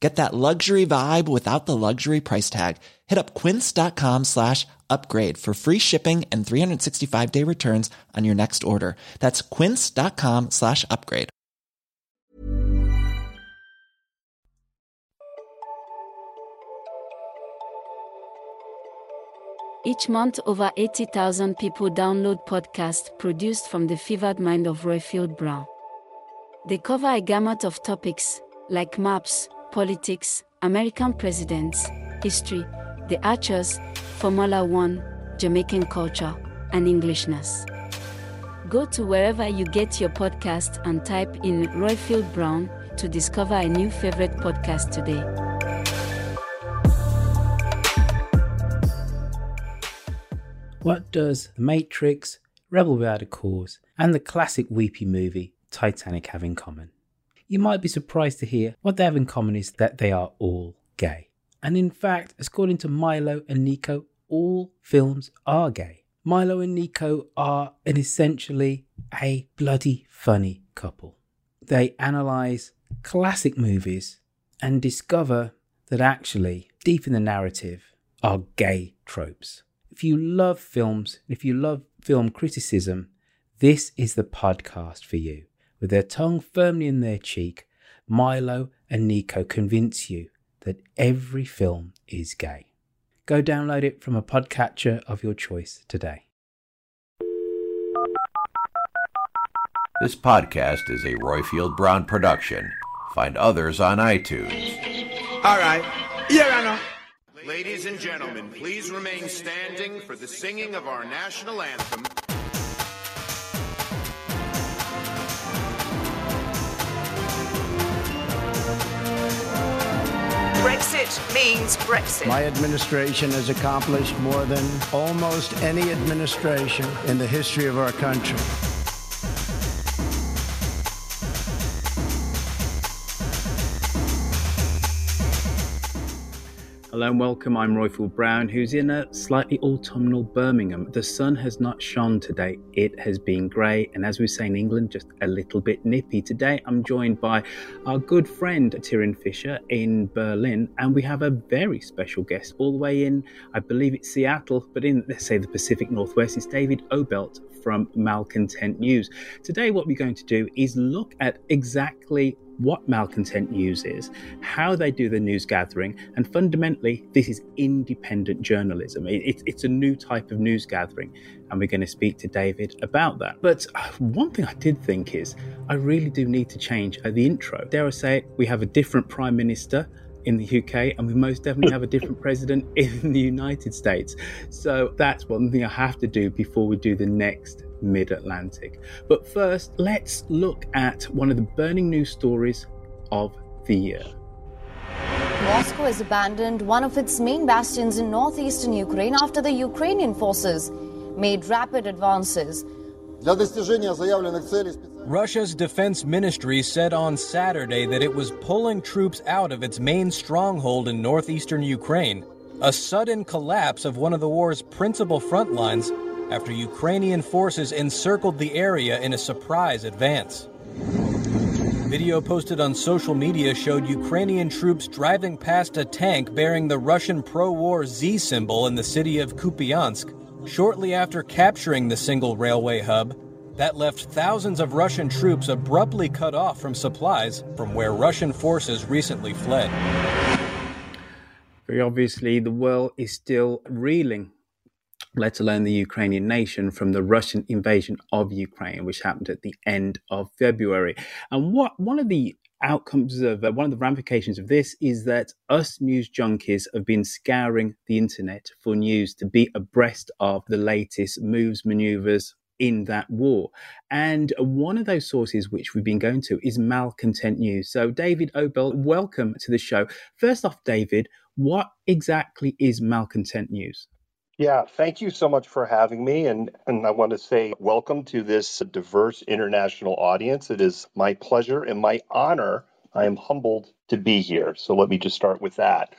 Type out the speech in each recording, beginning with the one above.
Get that luxury vibe without the luxury price tag. Hit up quince.com slash upgrade for free shipping and 365 day returns on your next order. That's quince.com slash upgrade. Each month, over 80,000 people download podcasts produced from the fevered mind of Roifield Brown. They cover a gamut of topics like maps, politics, American presidents, history, the Archers, Formula One, Jamaican culture, and Englishness. Go to wherever you get your podcast and type in Roifield Brown to discover a new favorite podcast today. What does The Matrix, Rebel Without a Cause, and the classic weepy movie Titanic have in common? You might be surprised to hear what they have in common is that they are all gay. And in fact, according to Milo and Nico, all films are gay. Milo and Nico are an essentially a bloody funny couple. They analyze classic movies and discover that actually, deep in the narrative, are gay tropes. If you love films, if you love film criticism, this is the podcast for you. With their tongue firmly in their cheek, Milo and Nico convince you that every film is gay. Go download it from a podcatcher of your choice today. This podcast is a Roifield Brown production. Find others on iTunes. All right. Here I know. Ladies and gentlemen, please remain standing for the singing of our national anthem. Brexit means Brexit. My administration has accomplished more than almost any administration in the history of our country. Hello and welcome. I'm Roifield Brown, who's in a slightly autumnal Birmingham. The sun has not shone today. It has been grey, and as we say in England, just a little bit nippy. Today, I'm joined by our good friend Tyrion Fisher in Berlin, and we have a very special guest all the way in, I believe it's Seattle, but in, let's say, the Pacific Northwest. It's David Obelt from Malcontent News. Today, what we're going to do is look at exactly what malcontent news is, how they do the news gathering, and fundamentally, this is independent journalism. It, it, it's a new type of news gathering, and we're going to speak to David about that. But uh, one thing I did think is I really do need to change uh, the intro. Dare I say, it, we have a different prime minister in the UK, and we most definitely have a different president in the United States. So that's one thing I have to do before we do the next mid Atlantic. But first, let's look at one of the burning news stories of the year. Moscow has abandoned one of its main bastions in northeastern Ukraine after the Ukrainian forces made rapid advances. Russia's defense ministry said on Saturday that it was pulling troops out of its main stronghold in northeastern Ukraine, a sudden collapse of one of the war's principal front lines after Ukrainian forces encircled the area in a surprise advance. Video posted on social media showed Ukrainian troops driving past a tank bearing the Russian pro war Z symbol in the city of Kupiansk shortly after capturing the single railway hub. That left thousands of Russian troops abruptly cut off from supplies from where Russian forces recently fled. Very obviously, the world is still reeling let alone the Ukrainian nation, from the Russian invasion of Ukraine, which happened at the end of February. And what one of the outcomes of uh, one of the ramifications of this is that us news junkies have been scouring the internet for news to be abreast of the latest moves, maneuvers, in that war. And one of those sources which we've been going to is Malcontent News. So, David Obel, welcome to the show. First off, David, what exactly is Malcontent News? Yeah, thank you so much for having me. And, and I want to say welcome to this diverse international audience. It is my pleasure and my honor. I am humbled to be here. So let me just start with that.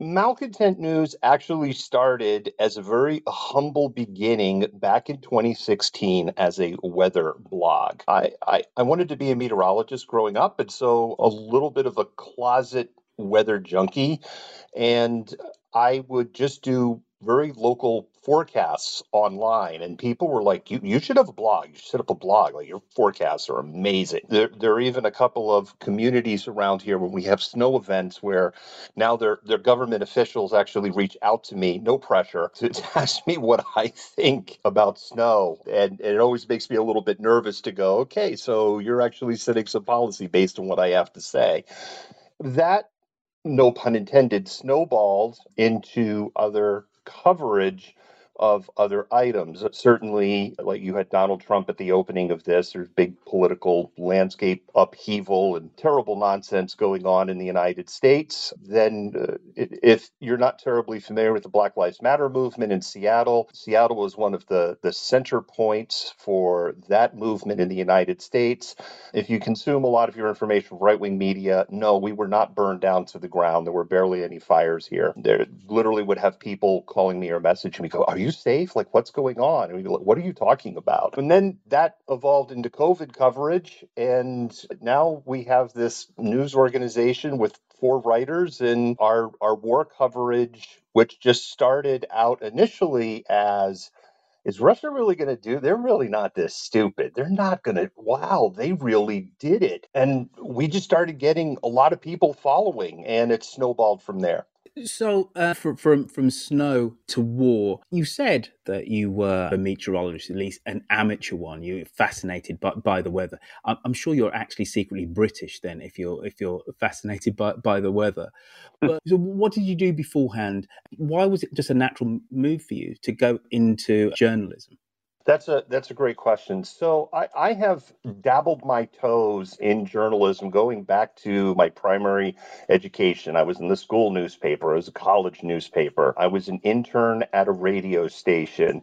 Malcontent News actually started as a very humble beginning back in 2016 as a weather blog. I, I, I wanted to be a meteorologist growing up, and so a little bit of a closet weather junkie. And I would just do very local forecasts online and people were like you, you should have a blog. You should set up a blog. Like your forecasts are amazing. There, there are even a couple of communities around here when we have snow events where now their their government officials actually reach out to me no pressure to, to ask me what i think about snow. And, and it always makes me a little bit nervous to go okay so you're actually setting some policy based on what i have to say. That no pun intended snowballed into other coverage of other items. Certainly, like you had Donald Trump at the opening of this, there's big political landscape upheaval and terrible nonsense going on in the United States. Then, uh, if you're not terribly familiar with the Black Lives Matter movement in Seattle, Seattle was one of the, the center points for that movement in the United States. If you consume a lot of your information from right wing media, no, we were not burned down to the ground. There were barely any fires here. There literally would have people calling me or messaging me, go, Are you you safe? Like, what's going on? And we like, what are you talking about? And then that evolved into COVID coverage. And now we have this news organization with four writers and our, our war coverage, which just started out initially as is Russia really going to do? They're really not this stupid. They're not going to. Wow, they really did it. And we just started getting a lot of people following, and it snowballed from there. So, uh, from, from from snow to war, you said that you were a meteorologist, at least an amateur one. You're fascinated by, by the weather. I'm, I'm sure you're actually secretly British then, if you're if you're fascinated by, by the weather. Hmm. But so, what did you do beforehand? Why was it just a natural move for you to go into journalism? That's a that's a great question. So I, I have dabbled my toes in journalism going back to my primary education. I was in the school newspaper, I was a college newspaper, I was an intern at a radio station.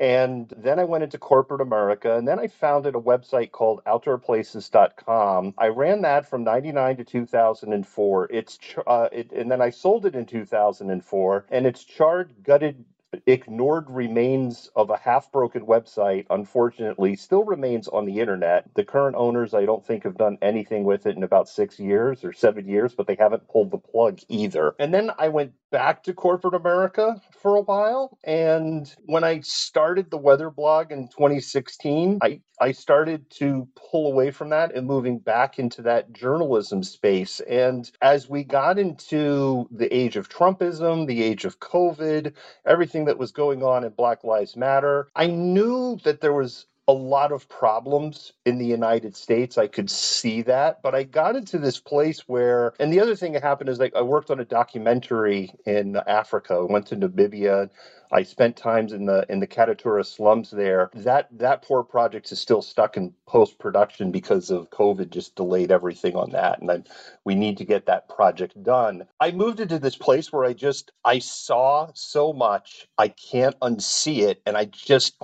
And then I went into corporate America, and then I founded a website called outdoorplaces.com. I ran that from 99 to 2004. It's uh, it, and then I sold it in 2004, and it's charred, gutted ignored remains of a half broken website, unfortunately, still remains on the internet. The current owners, I don't think, have done anything with it in about six years or seven years, but they haven't pulled the plug either. And then I went back to corporate America for a while. And when I started the weather blog in 2016, I, I started to pull away from that and moving back into that journalism space. And as we got into the age of Trumpism, the age of COVID, everything that was going on in Black Lives Matter, I knew that there was a lot of problems in the United States. I could see that, but I got into this place where, and the other thing that happened is like I worked on a documentary in Africa. I went to Namibia. I spent times in the in the Katutura slums there. That that poor project is still stuck in post production because of COVID. Just delayed everything on that, and then we need to get that project done. I moved into this place where I just I saw so much I can't unsee it, and I just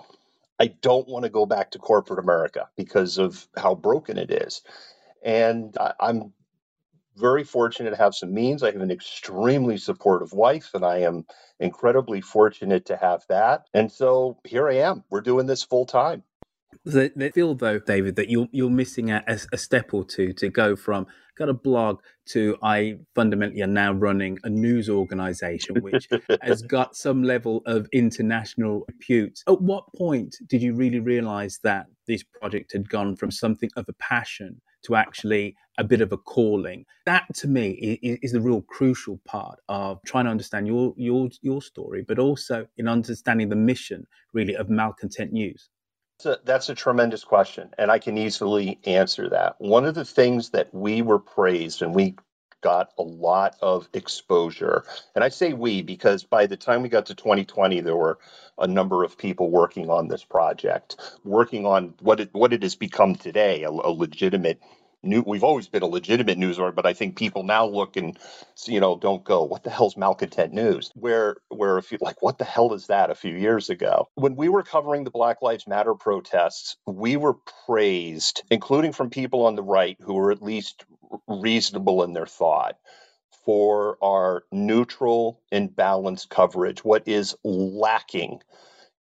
I don't want to go back to corporate America because of how broken it is. And I, I'm very fortunate to have some means. I have an extremely supportive wife, and I am incredibly fortunate to have that. And so here I am. We're doing this full time. They feel though, David, that you're you're missing a, a, step or two to go from got a blog to I fundamentally are now running a news organization which has got some level of international repute. At what point did you really realize that this project had gone from something of a passion to actually a bit of a calling. That to me is, is, the real crucial part of trying to understand your your your story, but also in understanding the mission really of malcontent news. That's a, that's a tremendous question, and I can easily answer that. One of the things that we were praised, and we got a lot of exposure. And I say we because by the time we got to 2020, there were a number of people working on this project, working on what it what it has become today, a, a legitimate new we've always been a legitimate news org, but I think people now look and you know don't go, what the hell's malcontent news? Where where if you like, what the hell is that? A few years ago, when we were covering the Black Lives Matter protests, we were praised, including from people on the right who were at least reasonable in their thought for our neutral and balanced coverage. What is lacking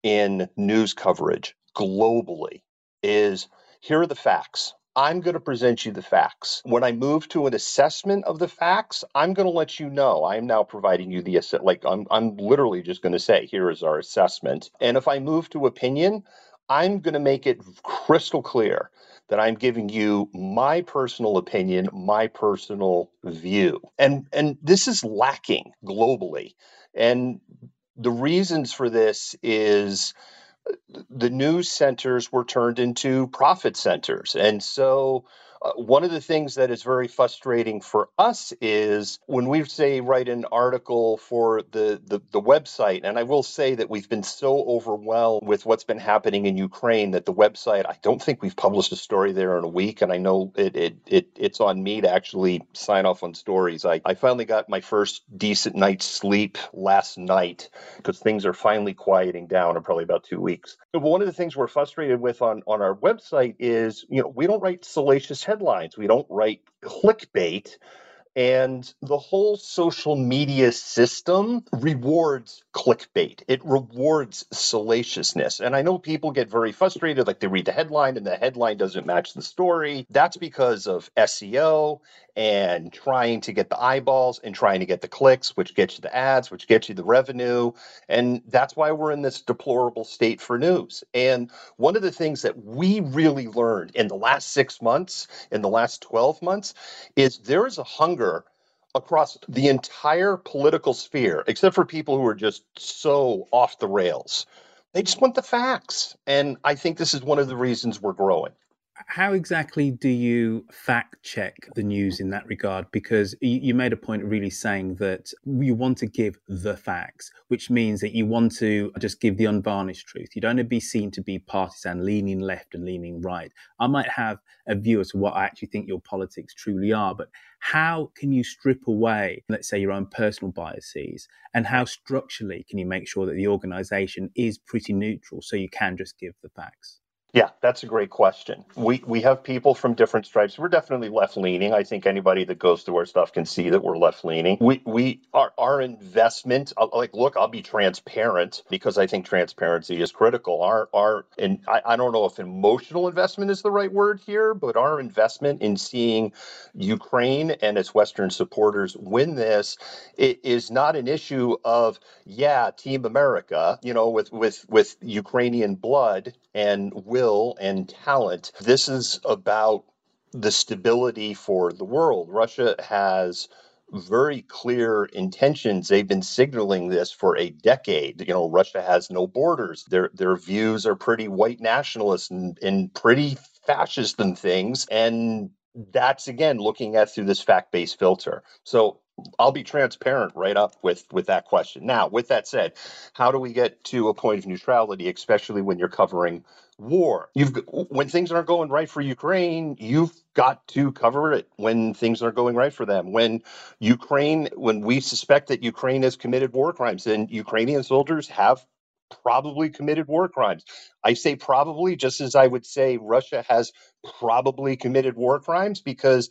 in news coverage globally is here are the facts. I'm going to present you the facts. When I move to an assessment of the facts, I'm going to let you know. I am now providing you the asset. Like I'm, I'm literally just going to say, here is our assessment. And if I move to opinion, I'm going to make it crystal clear that I'm giving you my personal opinion, my personal view. And and this is lacking globally. And the reasons for this is the news centers were turned into profit centers. And so uh, one of the things that is very frustrating for us is when we say write an article for the, the, the website, and I will say that we've been so overwhelmed with what's been happening in Ukraine that the website, I don't think we've published a story there in a week, and I know it, it, it it's on me to actually sign off on stories. I, I finally got my first decent night's sleep last night because things are finally quieting down in probably about two weeks. But one of the things we're frustrated with on, on our website is, you know, we don't write salacious headlines. We don't write clickbait. And the whole social media system rewards clickbait. It rewards salaciousness. And I know people get very frustrated, like they read the headline and the headline doesn't match the story. That's because of SEO and trying to get the eyeballs and trying to get the clicks, which gets you the ads, which gets you the revenue. And that's why we're in this deplorable state for news. And one of the things that we really learned in the last six months, in the last 12 months, is there is a hunger across the entire political sphere, except for people who are just so off the rails. They just want the facts. And I think this is one of the reasons we're growing how exactly do you fact check the news in that regard? Because you, made a point really saying that you want to give the facts, which means that you want to just give the unvarnished truth. You don't want to be seen to be partisan, leaning left and leaning right. I might have a view as to what I actually think your politics truly are, but how can you strip away, let's say, your own personal biases, and how structurally can you make sure that the organization is pretty neutral so you can just give the facts? Yeah, that's a great question. We we have people from different stripes. We're definitely left leaning. I think anybody that goes through our stuff can see that we're left leaning. We we our our investment. Uh, like, look, I'll be transparent because I think transparency is critical. Our our and I, I don't know if emotional investment is the right word here, but our investment in seeing Ukraine and its Western supporters win this it is not an issue of yeah, Team America. You know, with with with Ukrainian blood and will and talent. This is about the stability for the world. Russia has very clear intentions. They've been signaling this for a decade. You know, Russia has no borders. Their their views are pretty white nationalist and, and pretty fascist and things. And that's again looking at through this fact-based filter. So I'll be transparent right up with with that question. Now, with that said, how do we get to a point of neutrality, especially when you're covering war? You've when things aren't going right for Ukraine, you've got to cover it when things are going right for them. When Ukraine, when we suspect that Ukraine has committed war crimes, then Ukrainian soldiers have probably committed war crimes. I say probably just as I would say Russia has probably committed war crimes because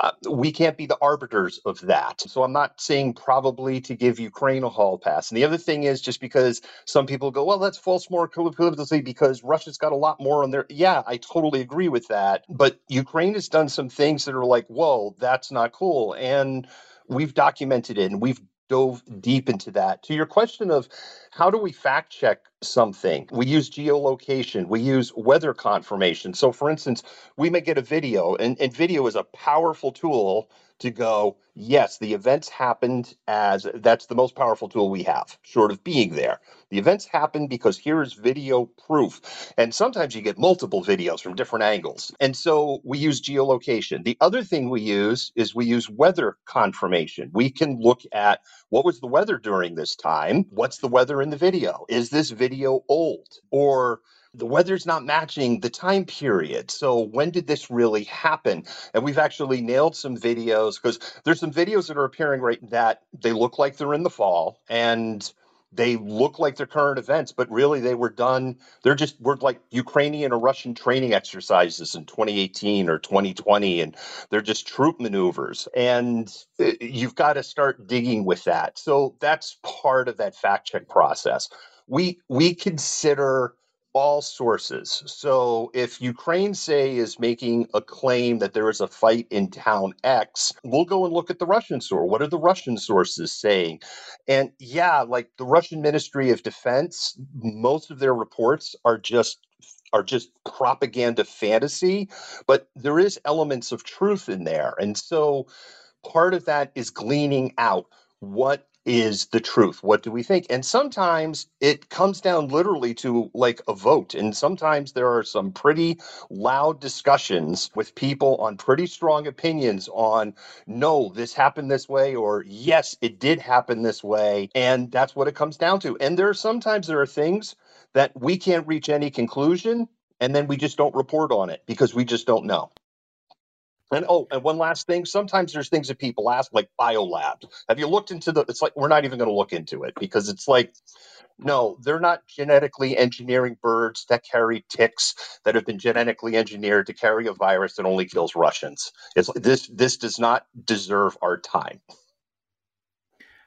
uh, we can't be the arbiters of that. So I'm not saying probably to give Ukraine a hall pass. And the other thing is just because some people go, well, that's false more politically because Russia's got a lot more on their. Yeah, I totally agree with that. But Ukraine has done some things that are like, whoa, that's not cool. And we've documented it and we've dove deep into that. To your question of how do we fact check something. We use geolocation, we use weather confirmation. So, for instance, we may get a video, and, and video is a powerful tool to go, yes, the events happened as that's the most powerful tool we have, short of being there. The events happened because here is video proof. And sometimes you get multiple videos from different angles. And so we use geolocation. The other thing we use is we use weather confirmation. We can look at what was the weather during this time? What's the weather in the video? Is this video old? Or the weather's not matching the time period. So when did this really happen? And we've actually nailed some videos because there's some videos that are appearing right that they look like they're in the fall and they look like they're current events, but really they were done. They're just were like Ukrainian or Russian training exercises in 2018 or 2020, and they're just troop maneuvers. And uh, you've got to start digging with that. So that's part of that fact check process. We we consider all sources. So if Ukraine, say, is making a claim that there is a fight in town X, we'll go and look at the Russian source. What are the Russian sources saying? And yeah, like the Russian Ministry of Defense, most of their reports are just are just propaganda fantasy, but there is elements of truth in there. And so part of that is gleaning out what is the truth? What do we think? And sometimes it comes down literally to like a vote. And sometimes there are some pretty loud discussions with people on pretty strong opinions on, no, this happened this way, or yes, it did happen this way. And that's what it comes down to. And there are sometimes there are things that we can't reach any conclusion. And then we just don't report on it because we just don't know. And oh, and one last thing. Sometimes there's things that people ask, like biolabs. Have you looked into the? It's like we're not even going to look into it because it's like, no, they're not genetically engineering birds that carry ticks that have been genetically engineered to carry a virus that only kills Russians. It's like this. This does not deserve our time.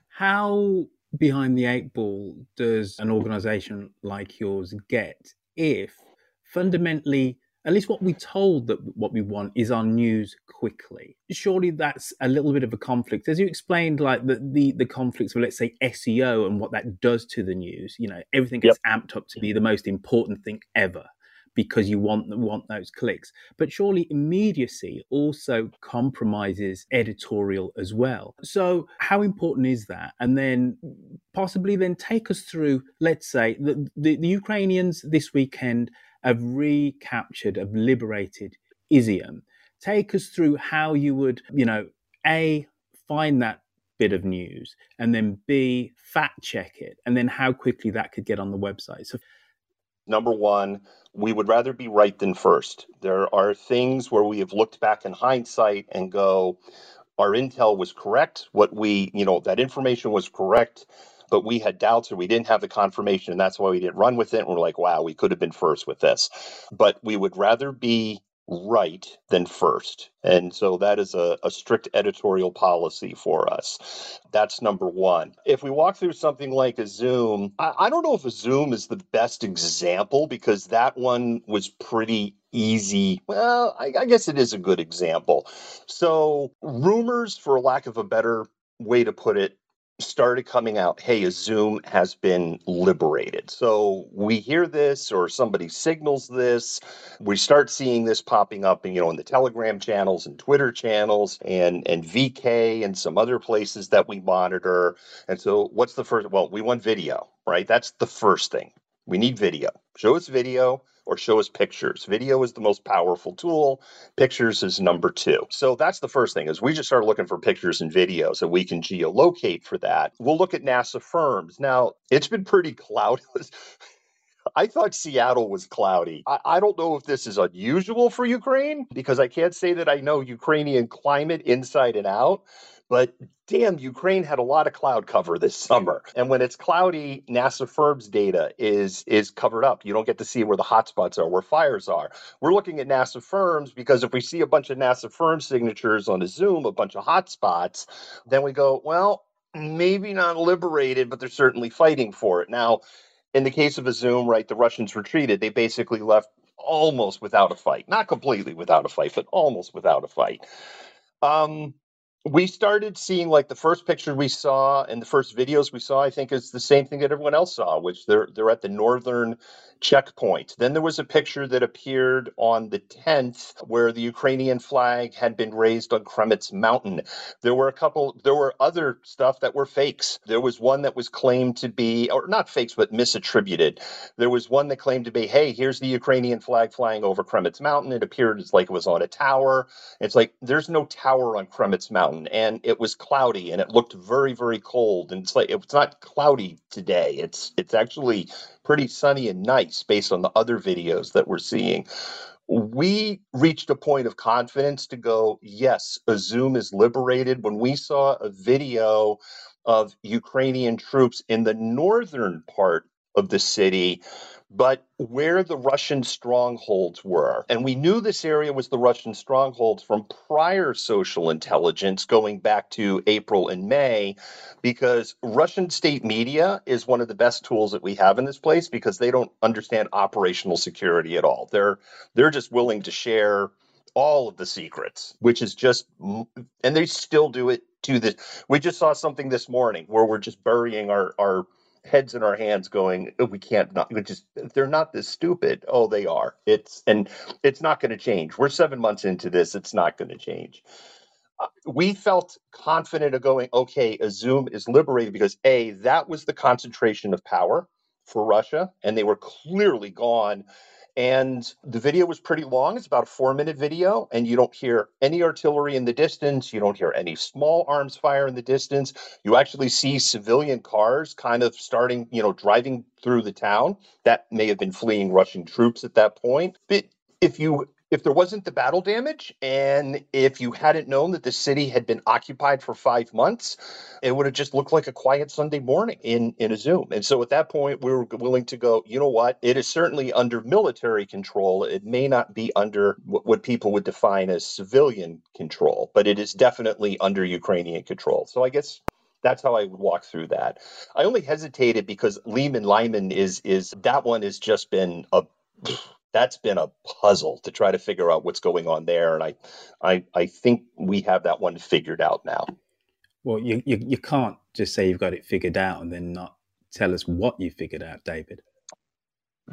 How behind the eight ball does an organization like yours get if fundamentally at least what we told that what we want is our news quickly. Surely that's a little bit of a conflict, as you explained, like the the, the conflicts of let's say SEO and what that does to the news. You know, everything gets yep. amped up to be the most important thing ever because you want want those clicks. But surely immediacy also compromises editorial as well. So how important is that? And then possibly then take us through, let's say, the, the, the Ukrainians this weekend have recaptured, have liberated Izium. Take us through how you would, you know, A, find that bit of news, and then B, fact check it, and then how quickly that could get on the website. So, number one, we would rather be right than first. There are things where we have looked back in hindsight and go, our intel was correct. What we, you know, that information was correct but we had doubts or we didn't have the confirmation, and that's why we didn't run with it. And we're like, wow, we could have been first with this. But we would rather be right than first. And so that is a, a, strict editorial policy for us. That's number one. If we walk through something like Izium, I, I don't know if Izium is the best example because that one was pretty easy. Well, I, I guess it is a good example. So, rumors, for lack of a better way to put it, started coming out hey Izium has been liberated. So we hear this or somebody signals this. We start seeing this popping up you know in the telegram channels and twitter channels and and vk and some other places that we monitor. And so what's the first well we want video right? That's the first thing. We need video. Show us video or show us pictures. Video is the most powerful tool. Pictures is number two. So that's the first thing is we just start looking for pictures and videos and we can geolocate for that. We'll look at NASA firms. Now, it's been pretty cloudy. I thought Seattle was cloudy. I, I, don't know if this is unusual for Ukraine because I can't say that I know Ukrainian climate inside and out, but damn, Ukraine had a lot of cloud cover this summer. And when it's cloudy, NASA firms data is is covered up. You don't get to see where the hotspots are, where fires are. We're looking at NASA firms because if we see a bunch of NASA firm signatures on Izium, a bunch of hotspots, then we go, well, maybe not liberated, but they're certainly fighting for it. Now, in the case of Izium, right, the Russians retreated. They basically left almost without a fight. Not completely without a fight, but almost without a fight. Um, we started seeing like the first picture we saw and the first videos we saw i think is the same thing that everyone else saw which they're they're at the northern checkpoint. Then there was a picture that appeared on the 10th where the ukrainian flag had been raised on Kremenets mountain. There were a couple there were other stuff that were fakes. There was one that was claimed to be or not fakes but misattributed. There was one that claimed to be hey here's the ukrainian flag flying over Kremenets mountain. It appeared as like it was on a tower. It's like there's no tower on Kremenets mountain and it was cloudy and it looked very very cold and it's like it's not cloudy today. It's it's actually pretty sunny and nice based on the other videos that we're seeing. We reached a point of confidence to go yes Izium is liberated. When we saw a video of ukrainian troops in the northern part of the city but where the Russian strongholds were. And we knew this area was the Russian strongholds from prior social intelligence going back to April and May, because Russian state media is one of the best tools that we have in this place because they don't understand operational security at all. They're they're just willing to share all of the secrets, which is just and they still do it to this. we just saw something this morning where we're just burying our our heads in our hands going oh, we can't not just they're not this stupid. Oh they are. It's and it's not going to change. We're seven months into this. It's not going to change. Uh, we felt confident of going okay Izium is liberated because a that was the concentration of power for russia and they were clearly gone and the video was pretty long. It's about a four minute video, and you don't hear any artillery in the distance. You don't hear any small arms fire in the distance. You actually see civilian cars kind of starting, you know, driving through the town. That may have been fleeing Russian troops at that point. But if you if there wasn't the battle damage and if you hadn't known that the city had been occupied for five months, it would have just looked like a quiet Sunday morning in, in Izium. And so at that point, we were willing to go, you know what? It is certainly under military control. It may not be under what people would define as civilian control, but it is definitely under Ukrainian control. So I guess that's how I would walk through that. I only hesitated because Lyman Lyman is is that one has just been a that's been a puzzle to try to figure out what's going on there. And I, I, I think we have that one figured out now. Well, you, you, you can't just say you've got it figured out and then not tell us what you figured out, David.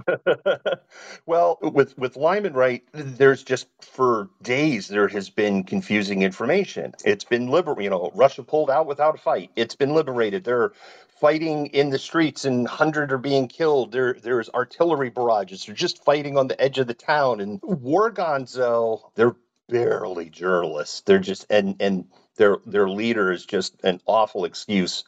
well, with with Lyman right, there's just for days there has been confusing information. It's been liber, you know, Russia pulled out without a fight. It's been liberated. They're fighting in the streets, and hundreds are being killed. There there's artillery barrages. They're just fighting on the edge of the town. And War Gonzo, they're barely journalists. They're just and and their their leader is just an awful excuse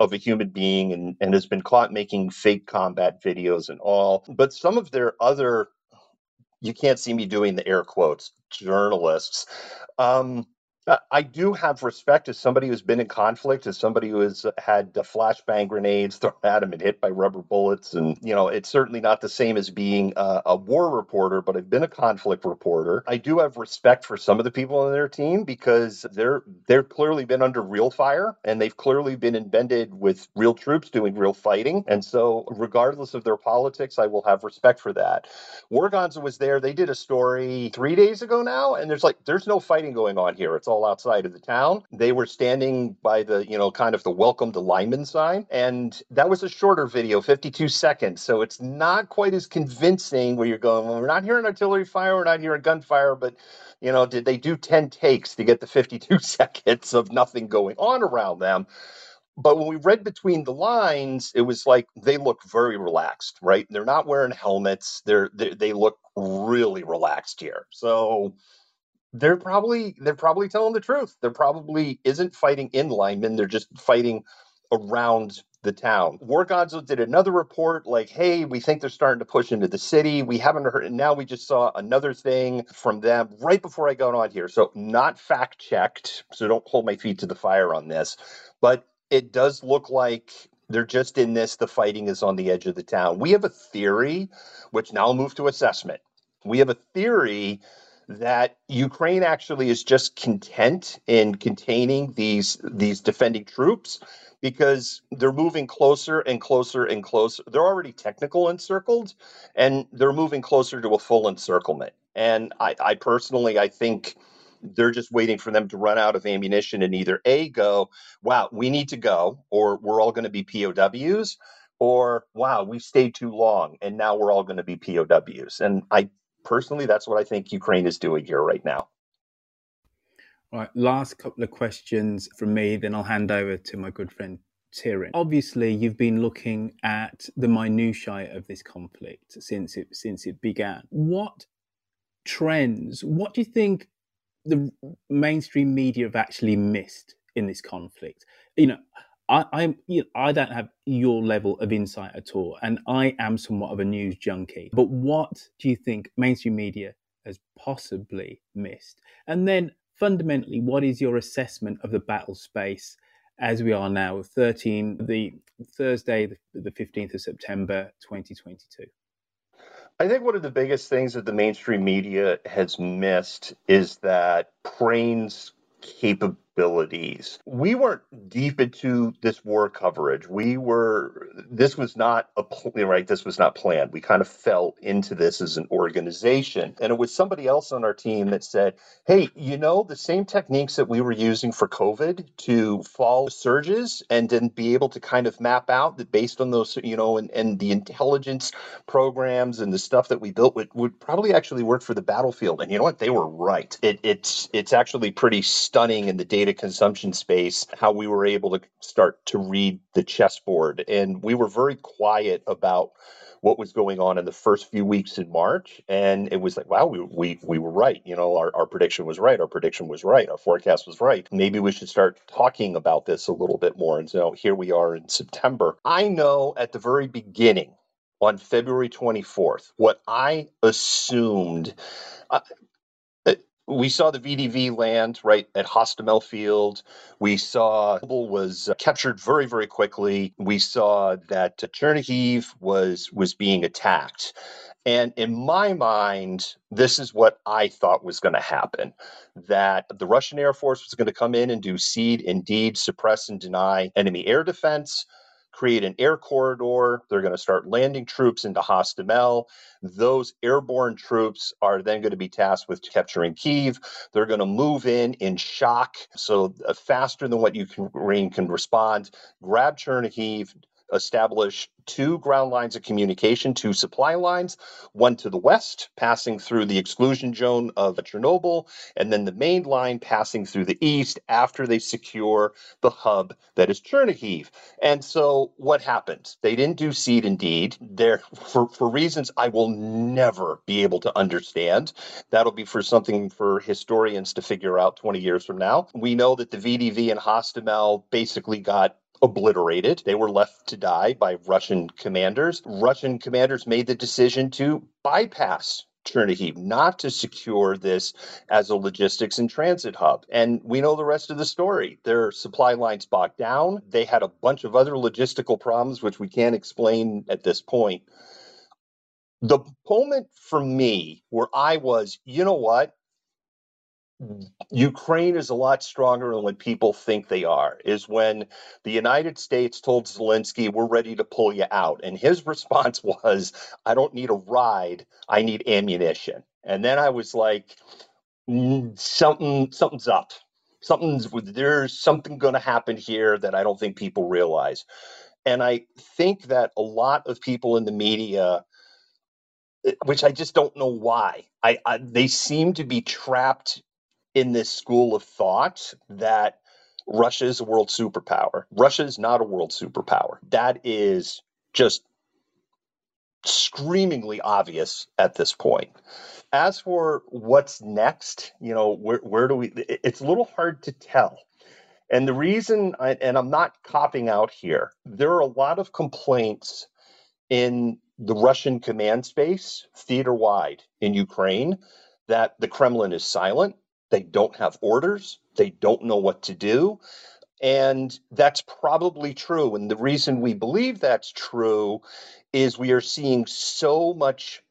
of a human being and, and has been caught making fake combat videos and all. But some of their other, you can't see me doing the air quotes, journalists, um, uh, I do have respect as somebody who's been in conflict, as somebody who has had uh, flashbang grenades thrown at him and hit by rubber bullets. And, you know, it's certainly not the same as being a, a war reporter, but I've been a conflict reporter. I do have respect for some of the people on their team because they're they're clearly been under real fire and they've clearly been embedded with real troops doing real fighting. And so, regardless of their politics, I will have respect for that. War Gonzo was there. They did a story three days ago now, and there's like, there's no fighting going on here. It's all outside of the town. They were standing by the, you know, kind of the welcome to Lyman sign. And that was a shorter video, 52 seconds. So it's not quite as convincing where you're going, well, we're not hearing artillery fire, we're not hearing gunfire, but you know, did they do 10 takes to get the 52 seconds of nothing going on around them? But when we read between the lines, it was like they look very relaxed, right? They're not wearing helmets. They're, they they look really relaxed here. So they're probably they're probably telling the truth. They're probably isn't fighting in Lyman. They're just fighting around the town. War Gonzo did another report like, hey, we think they're starting to push into the city. We haven't heard, and now we just saw another thing from them right before I got on here. So, not fact checked. So, don't hold my feet to the fire on this. But it does look like they're just in this. The fighting is on the edge of the town. We have a theory, which now I'll move to assessment. We have a theory that Ukraine actually is just content in containing these these defending troops because they're moving closer and closer and closer. They're already technical encircled, and they're moving closer to a full encirclement. And I, I personally, I think they're just waiting for them to run out of ammunition and either A, go, wow, we need to go, or we're all going to be POWs, or wow, we stayed too long and now we're all going to be POWs. And I personally, that's what I think Ukraine is doing here right now. All right, last couple of questions from me, then I'll hand over to my good friend Tyrion. Obviously, you've been looking at the minutiae of this conflict since it since it began. What trends? What do you think the mainstream media have actually missed in this conflict? You know, I, I'm you know, I don't have your level of insight at all, and I am somewhat of a news junkie. But what do you think mainstream media has possibly missed? And then fundamentally, what is your assessment of the battle space as we are now, 13, the Thursday, the 15th of September, 2022? I think one of the biggest things that the mainstream media has missed is that Crane's capabilities. We weren't deep into this war coverage. We were, this was not a, right, this was not planned. We kind of fell into this as an organization. And it was somebody else on our team that said, hey, you know, the same techniques that we were using for COVID to fall surges and then be able to kind of map out that based on those, you know, and, and the intelligence programs and the stuff that we built would, would probably actually work for the battlefield. And you know what? They were right. It, it's, it's actually pretty stunning in the data consumption space how we were able to start to read the chessboard. And we were very quiet about what was going on in the first few weeks in March. And it was like, wow, we, we, we were right. You know, our, our prediction was right. Our prediction was right. Our forecast was right. Maybe we should start talking about this a little bit more. And so here we are in September. I know at the very beginning, on February 24th, what I assumed. Uh, we saw the VDV land right at Hostomel Field. We saw was uh, captured very, very quickly. We saw that Chernihiv was was being attacked. And in my mind, this is what I thought was going to happen that the Russian Air Force was going to come in and do SEAD, indeed, suppress and deny enemy air defense create an air corridor. They're going to start landing troops into Hostomel. Those airborne troops are then going to be tasked with capturing Kiev. They're going to move in in shock, so uh, faster than what Ukraine can respond. Grab Chernihiv, establish two ground lines of communication, two supply lines, one to the west, passing through the exclusion zone of Chernobyl, and then the main line passing through the east after they secure the hub that is Chernihiv. And so what happened? They didn't do SEAD indeed. There for, for reasons I will never be able to understand. That'll be for something for historians to figure out 20 years from now. We know that the VDV and Hostomel basically got obliterated. They were left to die by Russian commanders. Russian commanders made the decision to bypass Chernihiv, not to secure this as a logistics and transit hub. And we know the rest of the story. Their supply lines bogged down. They had a bunch of other logistical problems, which we can't explain at this point. The moment for me where I was, you know what? Ukraine is a lot stronger than what people think they are. Is when the United States told Zelensky, "We're ready to pull you out," and his response was, "I don't need a ride. I need ammunition." And then I was like, "Something, something's up. Something's there's something going to happen here that I don't think people realize." And I think that a lot of people in the media eh, which I just don't know why. I, I, they seem to be trapped in this school of thought that Russia is a world superpower. Russia is not a world superpower. That is just screamingly obvious at this point. As for what's next, you know, where, where do we, it's a little hard to tell. And the reason, I, and I'm not copping out here, there are a lot of complaints in the Russian command space, theater wide in Ukraine, that the Kremlin is silent, they don't have orders. They don't know what to do. And that's probably true. And the reason we believe that's true is we are seeing so much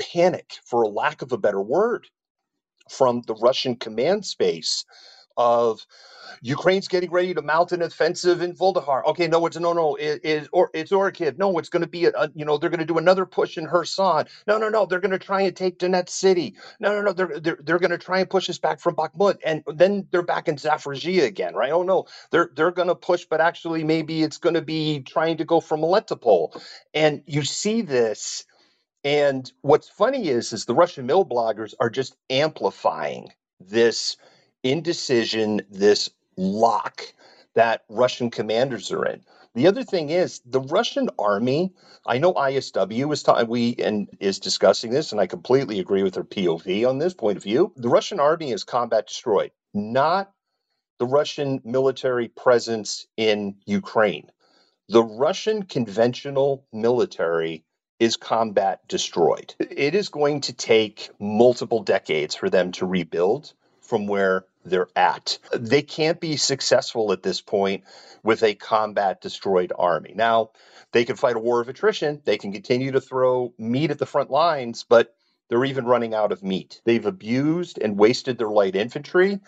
panic, for lack of a better word, from the Russian command space of Ukraine's getting ready to mount an offensive in Vuhledar. Okay, no, it's no, no, it is or it's Orkiv. No, it's going to be a, a, you know they're going to do another push in Kherson. No, no, no, they're going to try and take Donetsk City. No, no, no, they're they're, they're going to try and push us back from Bakhmut, and then they're back in Zaporizhia again, right? Oh no, they're they're going to push, but actually maybe it's going to be trying to go from Melitopol, and you see this. And what's funny is, is the Russian milbloggers are just amplifying this indecision, this lock that Russian commanders are in. The other thing is the Russian army. I know ISW is ta- we and is discussing this, and I completely agree with their POV on this point of view. The Russian army is combat destroyed, not the Russian military presence in Ukraine. The Russian conventional military is combat destroyed. It is going to take multiple decades for them to rebuild from where they're at. They can't be successful at this point with a combat destroyed army. Now, they can fight a war of attrition, they can continue to throw meat at the front lines, but they're even running out of meat. They've abused and wasted their light infantry.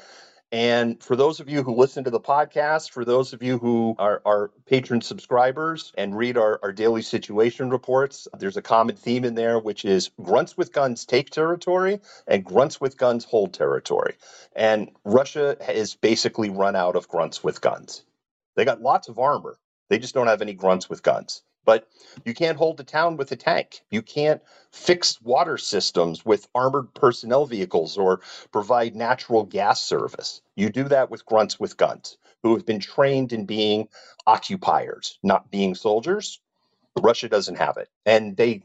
And for those of you who listen to the podcast, for those of you who are, are patron subscribers and read our, our daily situation reports, there's a common theme in there, which is grunts with guns take territory and grunts with guns hold territory. And Russia has basically run out of grunts with guns. They got lots of armor, they just don't have any grunts with guns. But you can't hold a town with a tank. You can't fix water systems with armored personnel vehicles or provide natural gas service. You do that with grunts with guns who have been trained in being occupiers, not being soldiers. Russia doesn't have it. And they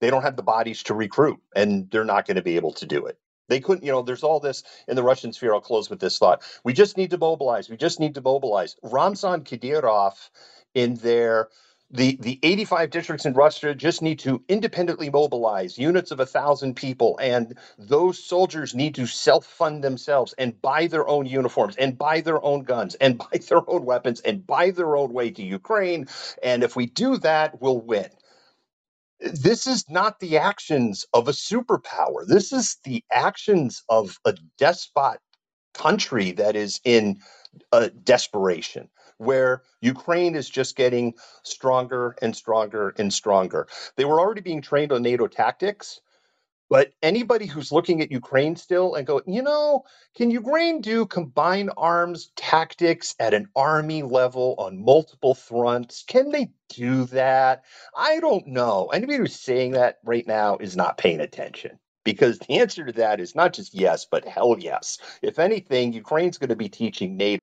they don't have the bodies to recruit and they're not going to be able to do it. They couldn't, you know, there's all this in the Russian sphere. I'll close with this thought. We just need to mobilize. We just need to mobilize. Ramzan Kadyrov in their the, the 85 districts in Russia just need to independently mobilize units of a thousand people, and those soldiers need to self fund themselves and buy their own uniforms and buy their own guns and buy their own weapons and buy their own way to Ukraine. And if we do that, we'll win. This is not the actions of a superpower. This is the actions of a despot country that is in uh, desperation where Ukraine is just getting stronger and stronger and stronger. They were already being trained on NATO tactics, but anybody who's looking at Ukraine still and go, you know, can Ukraine do combined arms tactics at an army level on multiple fronts? Can they do that? I don't know. Anybody who's saying that right now is not paying attention because the answer to that is not just yes, but hell yes. If anything, Ukraine's going to be teaching NATO.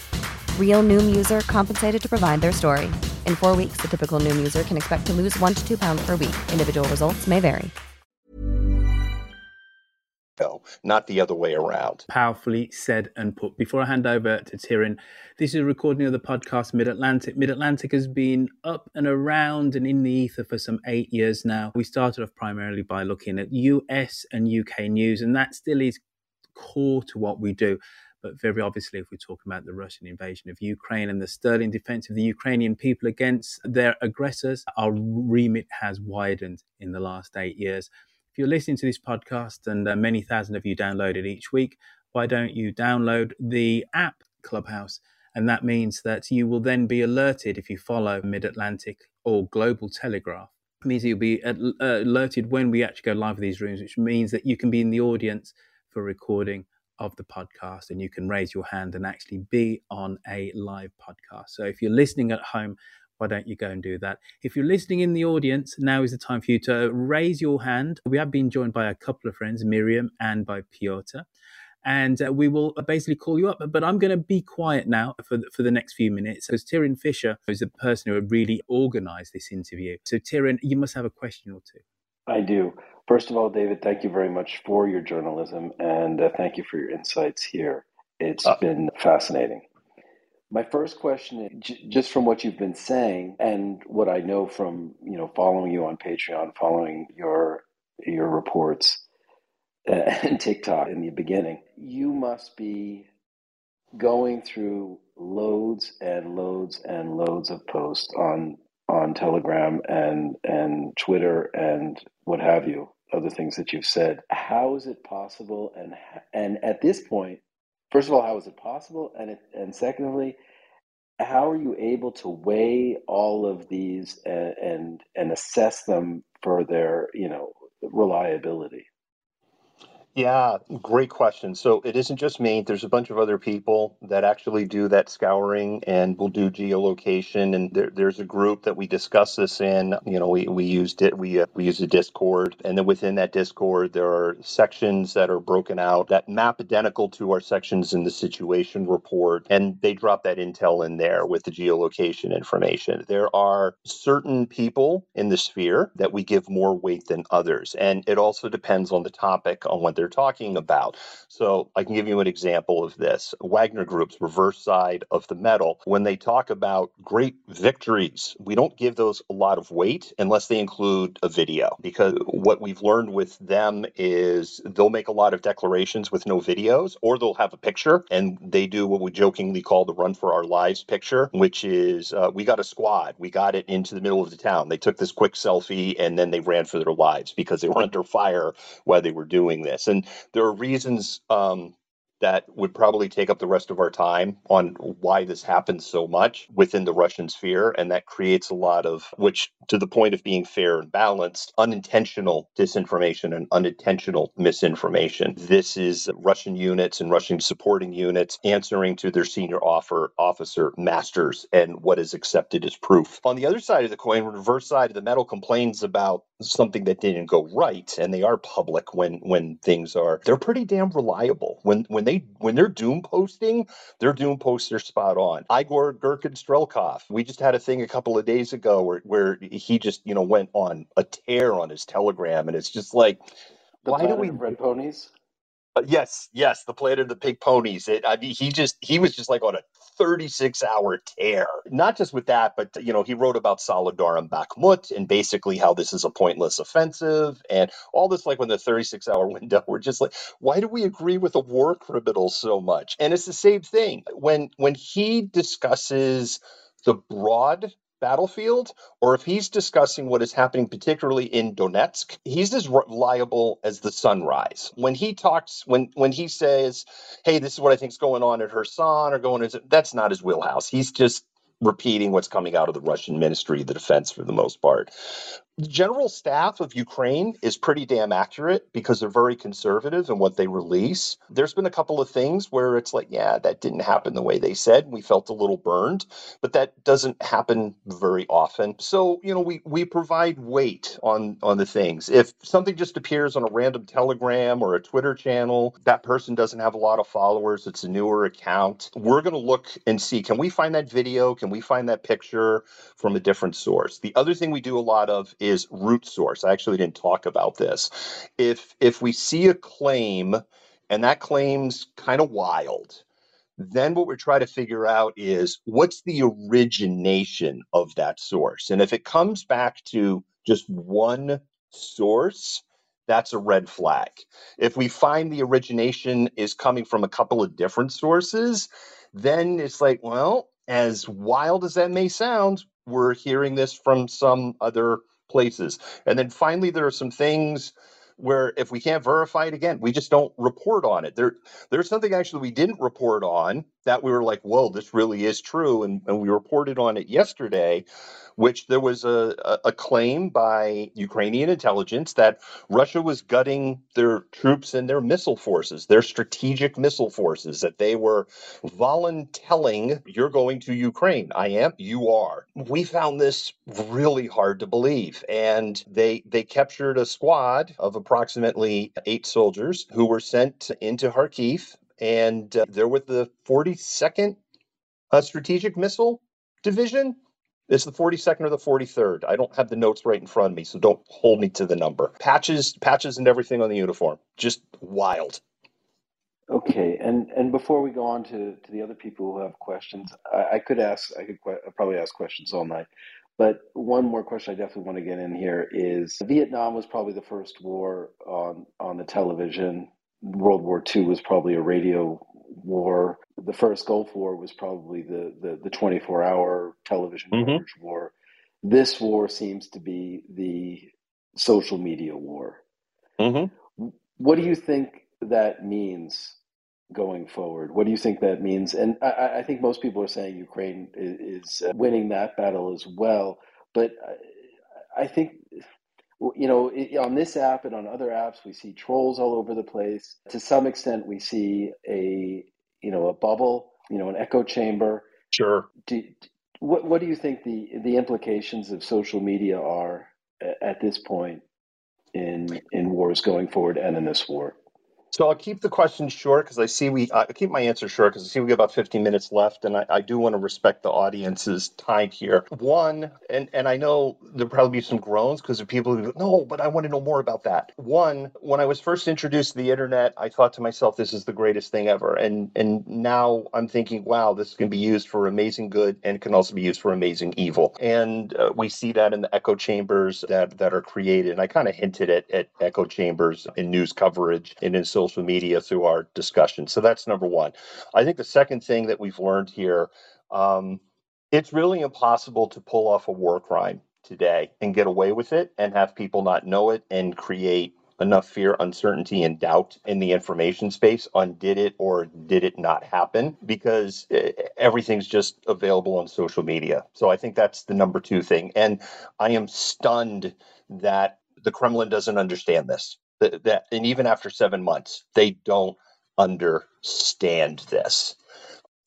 Real Noom user compensated to provide their story. In four weeks, the typical Noom user can expect to lose one to two pounds per week. Individual results may vary. No, not the other way around. Powerfully said and put. Before I hand over to Tyrion, this is a recording of the podcast Mid Atlantic. Mid Atlantic has been up and around and in the ether for some eight years now. We started off primarily by looking at US and UK news, and that still is core to what we do. But very obviously, if we're talking about the Russian invasion of Ukraine and the sterling defense of the Ukrainian people against their aggressors, our remit has widened in the last eight years. If you're listening to this podcast and uh, many thousand of you download it each week, why don't you download the app Clubhouse? And that means that you will then be alerted if you follow Mid Atlantic or Global Telegraph. It means you'll be uh, alerted when we actually go live with these rooms, which means that you can be in the audience for recording of the podcast and you can raise your hand and actually be on a live podcast. So if you're listening at home, why don't you go and do that? If you're listening in the audience, now is the time for you to raise your hand. We have been joined by a couple of friends, Miriam and by Piotr and uh, we will basically call you up. But I'm going to be quiet now for the, for the next few minutes because Tyrion Fisher is the person who really organised this interview. So Tyrion, you must have a question or two. I do. First of all, David, thank you very much for your journalism and uh, thank you for your insights here. It's uh, been fascinating. My first question, is, just from what you've been saying and what I know from you know following you on Patreon, following your your reports, uh, and TikTok in the beginning, you must be going through loads and loads and loads of posts on on Telegram and and Twitter and what have you, other things that you've said. How is it possible? And and at this point, first of all, how is it possible? And it, and secondly, how are you able to weigh all of these and, and and assess them for their you know reliability? Yeah, great question. So it isn't just me. There's a bunch of other people that actually do that scouring and will do geolocation. And there, there's a group that we discuss this in. You know, we, we used it. We uh, we use a Discord, and then within that Discord, there are sections that are broken out that map identical to our sections in the situation report, and they drop that intel in there with the geolocation information. There are certain people in the sphere that we give more weight than others, and it also depends on the topic on what they're talking about. So I can give you an example of this. Wagner Group's reverse side of the medal, when they talk about great victories, we don't give those a lot of weight unless they include a video. Because what we've learned with them is they'll make a lot of declarations with no videos, or they'll have a picture and they do what we jokingly call the run for our lives picture, which is uh, we got a squad, we got it into the middle of the town. They took this quick selfie and then they ran for their lives because they were under fire while they were doing this. And there are reasons um, that would probably take up the rest of our time on why this happens so much within the Russian sphere. And that creates a lot of, which to the point of being fair and balanced, unintentional disinformation and unintentional misinformation. This is Russian units and Russian supporting units answering to their senior offer, officer masters and what is accepted as proof. On the other side of the coin, reverse side of the medal complains about something that didn't go right and they are public when when things are they're pretty damn reliable when when they when they're doom posting, their doom posts are spot on. Igor Girkin Strelkov, we just had a thing a couple of days ago where where he just you know went on a tear on his Telegram, and it's just like, the why do we red ponies? Uh, yes, yes, the Planet of the Pink Ponies. It, I mean, he just he was just like on a 36 hour tear. Not just with that, but you know, he wrote about Soledar and Bakhmut and basically how this is a pointless offensive and all this like when the 36 hour window. We're just like, why do we agree with a war criminal so much? And it's the same thing when when he discusses the broad battlefield, or if he's discussing what is happening, particularly in Donetsk, he's as reliable as the sunrise. When he talks, when when he says, "Hey, this is what I think is going on at Kherson," or going, that's not his wheelhouse. He's just repeating what's coming out of the Russian Ministry of the Defense for the most part the general staff of Ukraine is pretty damn accurate because they're very conservative in what they release. There's been a couple of things where it's like, yeah, that didn't happen the way they said. We felt a little burned, but that doesn't happen very often. So, you know, we we provide weight on on the things. If something just appears on a random Telegram or a Twitter channel, that person doesn't have a lot of followers, it's a newer account. We're going to look and see can we find that video? Can we find that picture from a different source? The other thing we do a lot of is root source. I actually didn't talk about this. If if we see a claim and that claim's kind of wild, then what we're trying to figure out is what's the origination of that source. And if it comes back to just one source, that's a red flag. If we find the origination is coming from a couple of different sources, then it's like, well, as wild as that may sound, we're hearing this from some other places. And then finally, there are some things where if we can't verify it again, we just don't report on it. There, there's something actually we didn't report on that we were like, whoa, this really is true. And, and we reported on it yesterday, which there was a, a, a claim by Ukrainian intelligence that Russia was gutting their troops and their missile forces, their strategic missile forces, that they were voluntelling, you're going to Ukraine. I am, you are. We found this really hard to believe. And they they captured a squad of approximately eight soldiers who were sent into Kharkiv and uh, they're with the 42nd uh, Strategic Missile Division. It's the 42nd or the 43rd. I don't have the notes right in front of me, so don't hold me to the number. Patches, patches, and everything on the uniform. Just wild. Okay, and and before we go on to, to the other people who have questions, I, I could ask, I could que- probably ask questions all night. But one more question I definitely want to get in here is Vietnam was probably the first war on on the television World War II was probably a radio war. The first Gulf War was probably the the, the 24 hour television mm-hmm. coverage war. This war seems to be the social media war. Mm-hmm. What do you think that means going forward? What do you think that means? And I, I think most people are saying Ukraine is, is winning that battle as well. But I think you know, on this app and on other apps, we see trolls all over the place. To some extent, we see a, you know, a bubble, you know, an echo chamber. Sure. Do, what What do you think the the implications of social media are at this point in in wars going forward and in this war? So I'll keep the questions short because I see we I keep my answer short because I see we got about 15 minutes left, and I, I do want to respect the audience's time here. One, and and I know there'll probably be some groans because of people who go, no, but I want to know more about that. One, when I was first introduced to the internet, I thought to myself, this is the greatest thing ever, and and now I'm thinking, wow, this can be used for amazing good and can also be used for amazing evil, and uh, we see that in the echo chambers that that are created. And I kind of hinted at, at echo chambers in news coverage and in social social media through our discussion. So that's number one. I think the second thing that we've learned here, um, it's really impossible to pull off a war crime today and get away with it and have people not know it and create enough fear, uncertainty, and doubt in the information space on did it or did it not happen because eh, everything's just available on social media. So I think that's the number two thing. And I am stunned that the Kremlin doesn't understand this that, that and even after seven months, they don't understand this.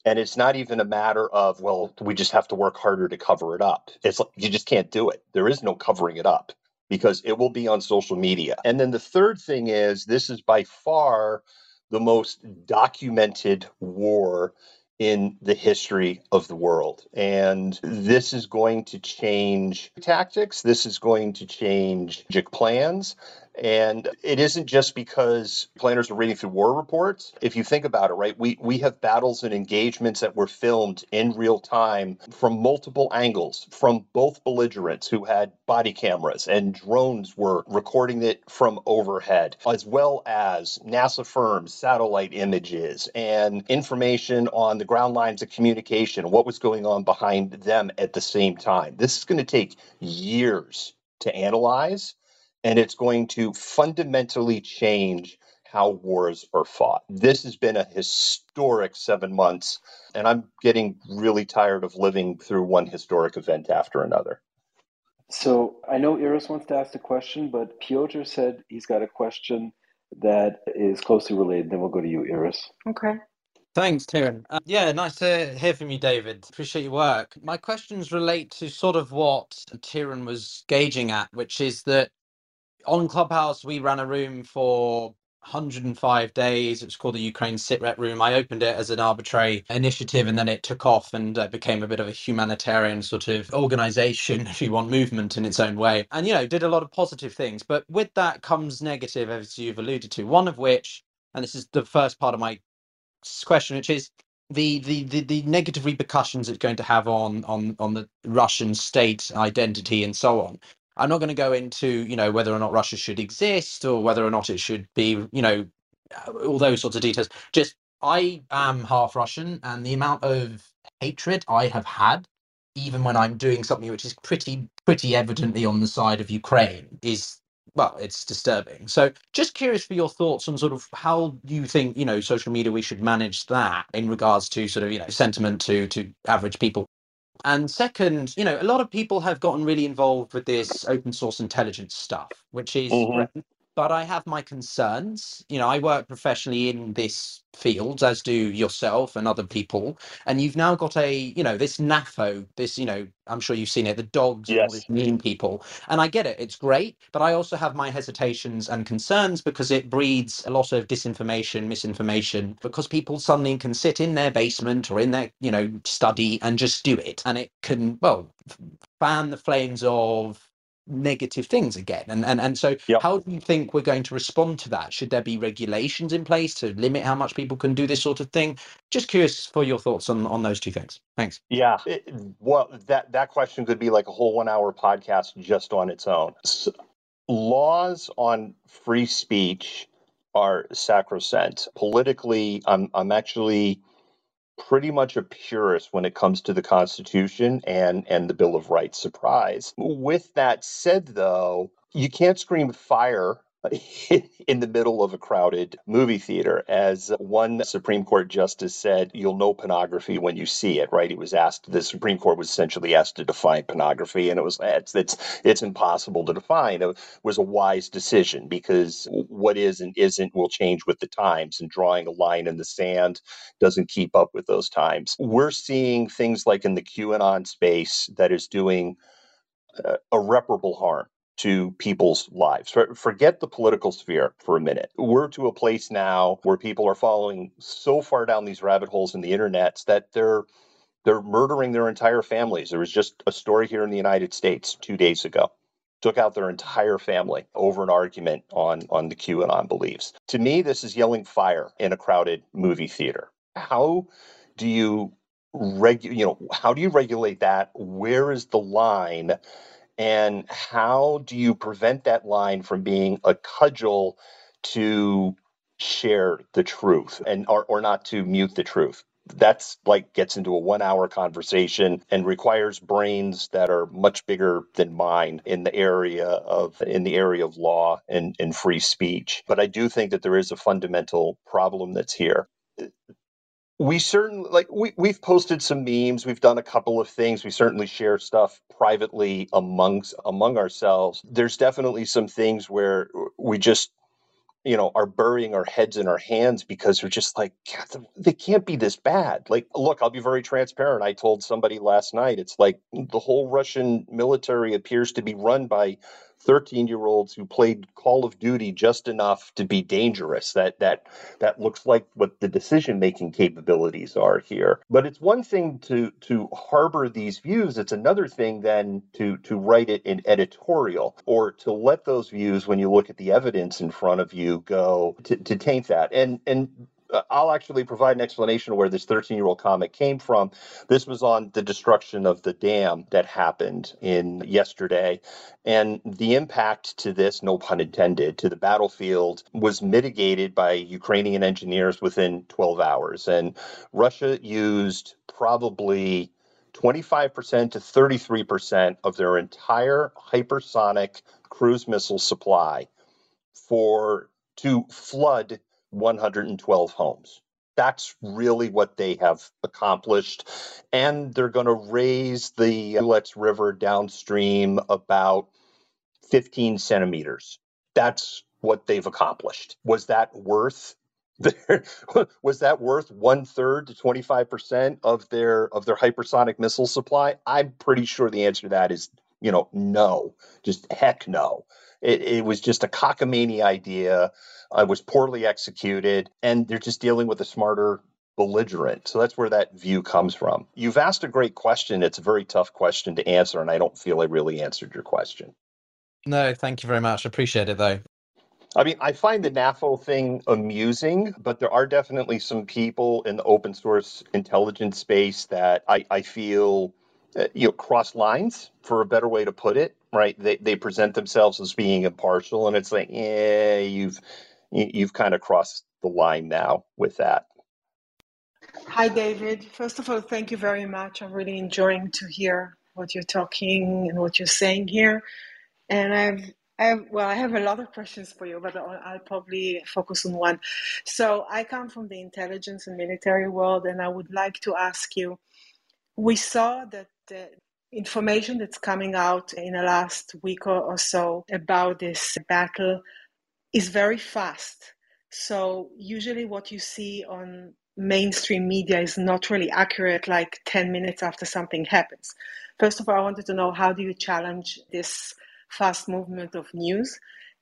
And it's not even a matter of, well, we just have to work harder to cover it up. It's like you just can't do it. There is no covering it up because it will be on social media. And then the third thing is this is by far the most documented war in the history of the world. And this is going to change tactics. This is going to change plans. And it isn't just because planners are reading through war reports. If you think about it, right, we, we have battles and engagements that were filmed in real time from multiple angles from both belligerents who had body cameras and drones were recording it from overhead, as well as NASA firms, satellite images, and information on the ground lines of communication, what was going on behind them at the same time. This is going to take years to analyze and it's going to fundamentally change how wars are fought. This has been a historic seven months, and I'm getting really tired of living through one historic event after another. So I know Iris wants to ask a question, but Piotr said he's got a question that is closely related. Then we'll go to you, Iris. Okay. Thanks, Tyron. Uh, yeah, nice to hear from you, David. Appreciate your work. My questions relate to sort of what Tyron was gauging at, which is that on Clubhouse, we ran a room for 105 days. It was called the Ukraine Sitrep Room. I opened it as an arbitrary initiative and then it took off and uh, became a bit of a humanitarian sort of organization, if you want, movement in its own way. And, you know, did a lot of positive things. But with that comes negative, as you've alluded to, one of which, and this is the first part of my question, which is the, the, the, the negative repercussions it's going to have on, on, on the Russian state identity and so on. I'm not going to go into, you know, whether or not Russia should exist or whether or not it should be, you know, uh, all those sorts of details. Just I am half Russian, and the amount of hatred I have had, even when I'm doing something which is pretty pretty evidently on the side of Ukraine, is well, it's disturbing. So, just curious for your thoughts on sort of how you think you know social media we should manage that in regards to sort of you know sentiment to to average people. And second, you know, a lot of people have gotten really involved with this open source intelligence stuff, which is Mhm. But I have my concerns. You know, I work professionally in this field, as do yourself and other people. And you've now got a, you know, this NAFO, this, you know, I'm sure you've seen it, the dogs and all these mean people. And I get it, it's great. But I also have my hesitations and concerns because it breeds a lot of disinformation, misinformation, because people suddenly can sit in their basement or in their, you know, study and just do it. And it can, well, fan the flames of negative things again and and, and so how do you think we're going to respond to that should there be regulations in place to limit how much people can do this sort of thing just curious for your thoughts on on those two things thanks Yeah. It- well, that that question could be like a whole one hour podcast just on its own. S laws on free speech are sacrosanct. Politically, I'm I'm actually pretty much a purist when it comes to the Constitution and and the Bill of Rights. Surprise. With that said, though, you can't scream fire in the middle of a crowded movie theater. As one Supreme Court justice said, you'll know pornography when you see it, right? He was asked, the Supreme Court was essentially asked to define pornography, and it was, it's, it's, it's impossible to define. It was a wise decision because what is and isn't will change with the times, and drawing a line in the sand doesn't keep up with those times. We're seeing things like in the QAnon space that is doing uh, irreparable harm to people's lives. Forget the political sphere for a minute. We're to a place now where people are following so far down these rabbit holes in the internet that they're they're murdering their entire families. There was just a story here in the United States two days ago. Took out their entire family over an argument on on the QAnon beliefs. To me, this is yelling fire in a crowded movie theater. How do you regu- you know how do you regulate that? Where is the line? And how do you prevent that line from being a cudgel to share the truth and or, or not to mute the truth? That's like gets into a one hour conversation and requires brains that are much bigger than mine in the area of in the area of law and, and free speech. But i do think that there is a fundamental problem that's here we certainly like we, we've posted some memes we've done a couple of things we certainly share stuff privately amongst among ourselves. There's definitely some things where we just you know are burying our heads in our hands because we're just like "God, they can't be this bad. Like look i'll be very transparent. I told somebody last night it's like the whole russian military appears to be run by 13 year olds who played call of duty just enough to be dangerous that that that looks like what the decision making capabilities are here. But it's one thing to to harbor these views it's another thing then to to write it in editorial or to let those views when you look at the evidence in front of you go to, to taint that. And and Uh, I'll actually provide an explanation of where this 13 year old comic came from. This was on the destruction of the dam that happened in yesterday. And the impact to this, no pun intended, to the battlefield was mitigated by Ukrainian engineers within 12 hours. And Russia used probably 25% to 33% of their entire hypersonic cruise missile supply for to flood 112 homes. That's really what they have accomplished. And they're going to raise the Inhulets River downstream about 15 centimeters. That's what they've accomplished. Was that worth was that worth one third to 25 percent of their of their hypersonic missile supply? I'm pretty sure the answer to that is you know no, just heck no. It, it was just a cockamamie idea. Uh, it was poorly executed, and they're just dealing with a smarter belligerent. So that's where that view comes from. You've asked a great question. It's a very tough question to answer, and I don't feel I really answered your question. no thank you very much appreciate it though I mean, I find the NAFO thing amusing, but there are definitely some people in the open source intelligence space that I, I feel uh, you know, cross lines, for a better way to put it, right? They, they present themselves as being impartial, and it's like, yeah, you've you've kind of crossed the line now with that. Hi, David. First of all, thank you very much. I'm really enjoying to hear what you're talking and what you're saying here. And I've, I have, well, I have a lot of questions for you, but I'll, I'll probably focus on one. So I come from the intelligence and military world, and I would like to ask you. We saw that the information that's coming out in the last week or, or so about this battle is very fast. So usually, what you see on mainstream media is not really accurate like 10 minutes after something happens. First of all, I wanted to know how do you challenge this fast movement of news?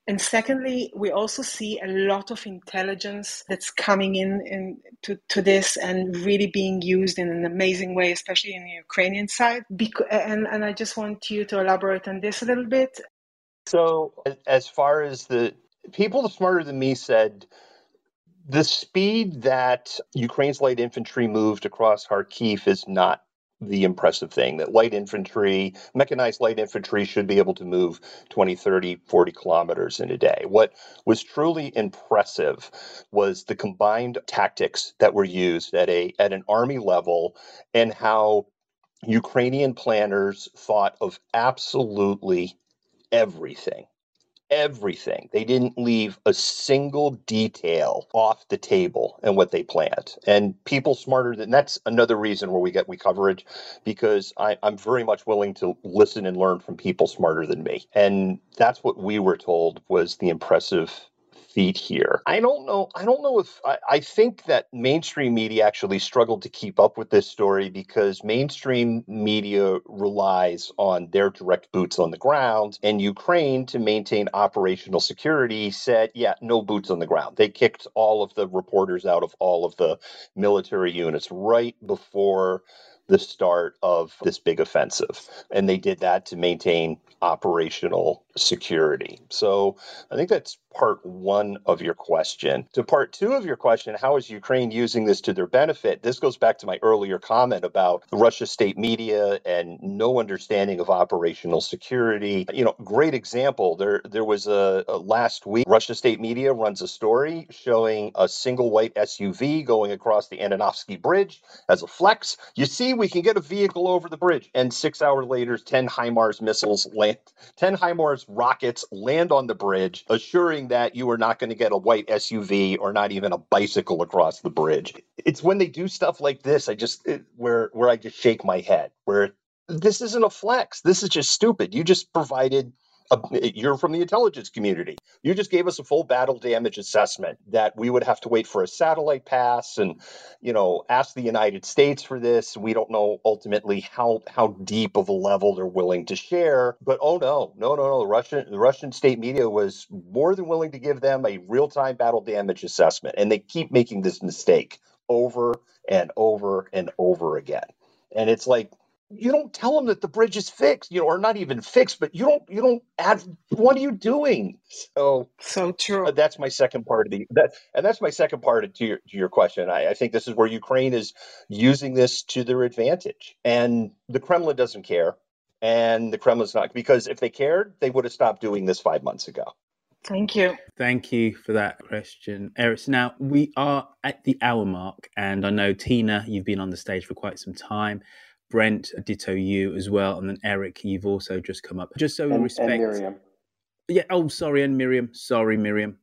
And secondly, we also see a lot of intelligence that's coming in, in to, to this and really being used in an amazing way, especially in the Ukrainian side. Bec- and, and I just want you to elaborate on this a little bit. So, as far as the people smarter than me said, the speed that Ukraine's light infantry moved across Kharkiv is not the impressive thing that light infantry mechanized light infantry should be able to move 20 30 40 kilometers in a day. What was truly impressive was the combined tactics that were used at a at an army level and how ukrainian planners thought of absolutely everything everything. They didn't leave a single detail off the table and what they planned. And people smarter than that's another reason where we get we coverage because I, I'm very much willing to listen and learn from people smarter than me. And that's what we were told was the impressive feet here. I don't know. I don't know if I, I, think that mainstream media actually struggled to keep up with this story because mainstream media relies on their direct boots on the ground, and Ukraine to maintain operational security said, "Yeah, no boots on the ground." They kicked all of the reporters out of all of the military units right before the start of this big offensive. And they did that to maintain operational security. So I think that's part one of your question. To part two of your question, how is Ukraine using this to their benefit? This goes back to my earlier comment about the Russia state media and no understanding of operational security. You know, great example. There, there was a, a last week. Russia state media runs a story showing a single white SUV going across the Antonovsky Bridge as a flex. You see, we can get a vehicle over the bridge, and six hours later, ten HIMARS missiles land. Ten HIMARS rockets land on the bridge, assuring that you are not going to get a white SUV or not even a bicycle across the bridge. It's when they do stuff like this, I just it, where where I just shake my head. Where this isn't a flex. This is just stupid. You just provided you're from the intelligence community. You just gave us a full battle damage assessment that we would have to wait for a satellite pass and, you know, ask the United States for this. We don't know ultimately how how deep of a level they're willing to share. But oh no, no, no, no. The Russian the Russian state media was more than willing to give them a real time battle damage assessment, and they keep making this mistake over and over and over again. And it's like you don't tell them that the bridge is fixed, you know, or not even fixed, but you don't you don't add what are you doing? So so true. Uh, that's my second part of the that and that's my second part of, to your to your question. I, I think this is where Ukraine is using this to their advantage. And the Kremlin doesn't care. And the Kremlin's not because if they cared, they would have stopped doing this five months ago. Thank you. Thank you for that question, Eric. So now we are at the hour mark, and I know Tina, you've been on the stage for quite some time. Brent, ditto you as well, and then Eric, you've also just come up. Just so we and, respect. And Miriam. Yeah. Oh, sorry, and Miriam. Sorry, Miriam.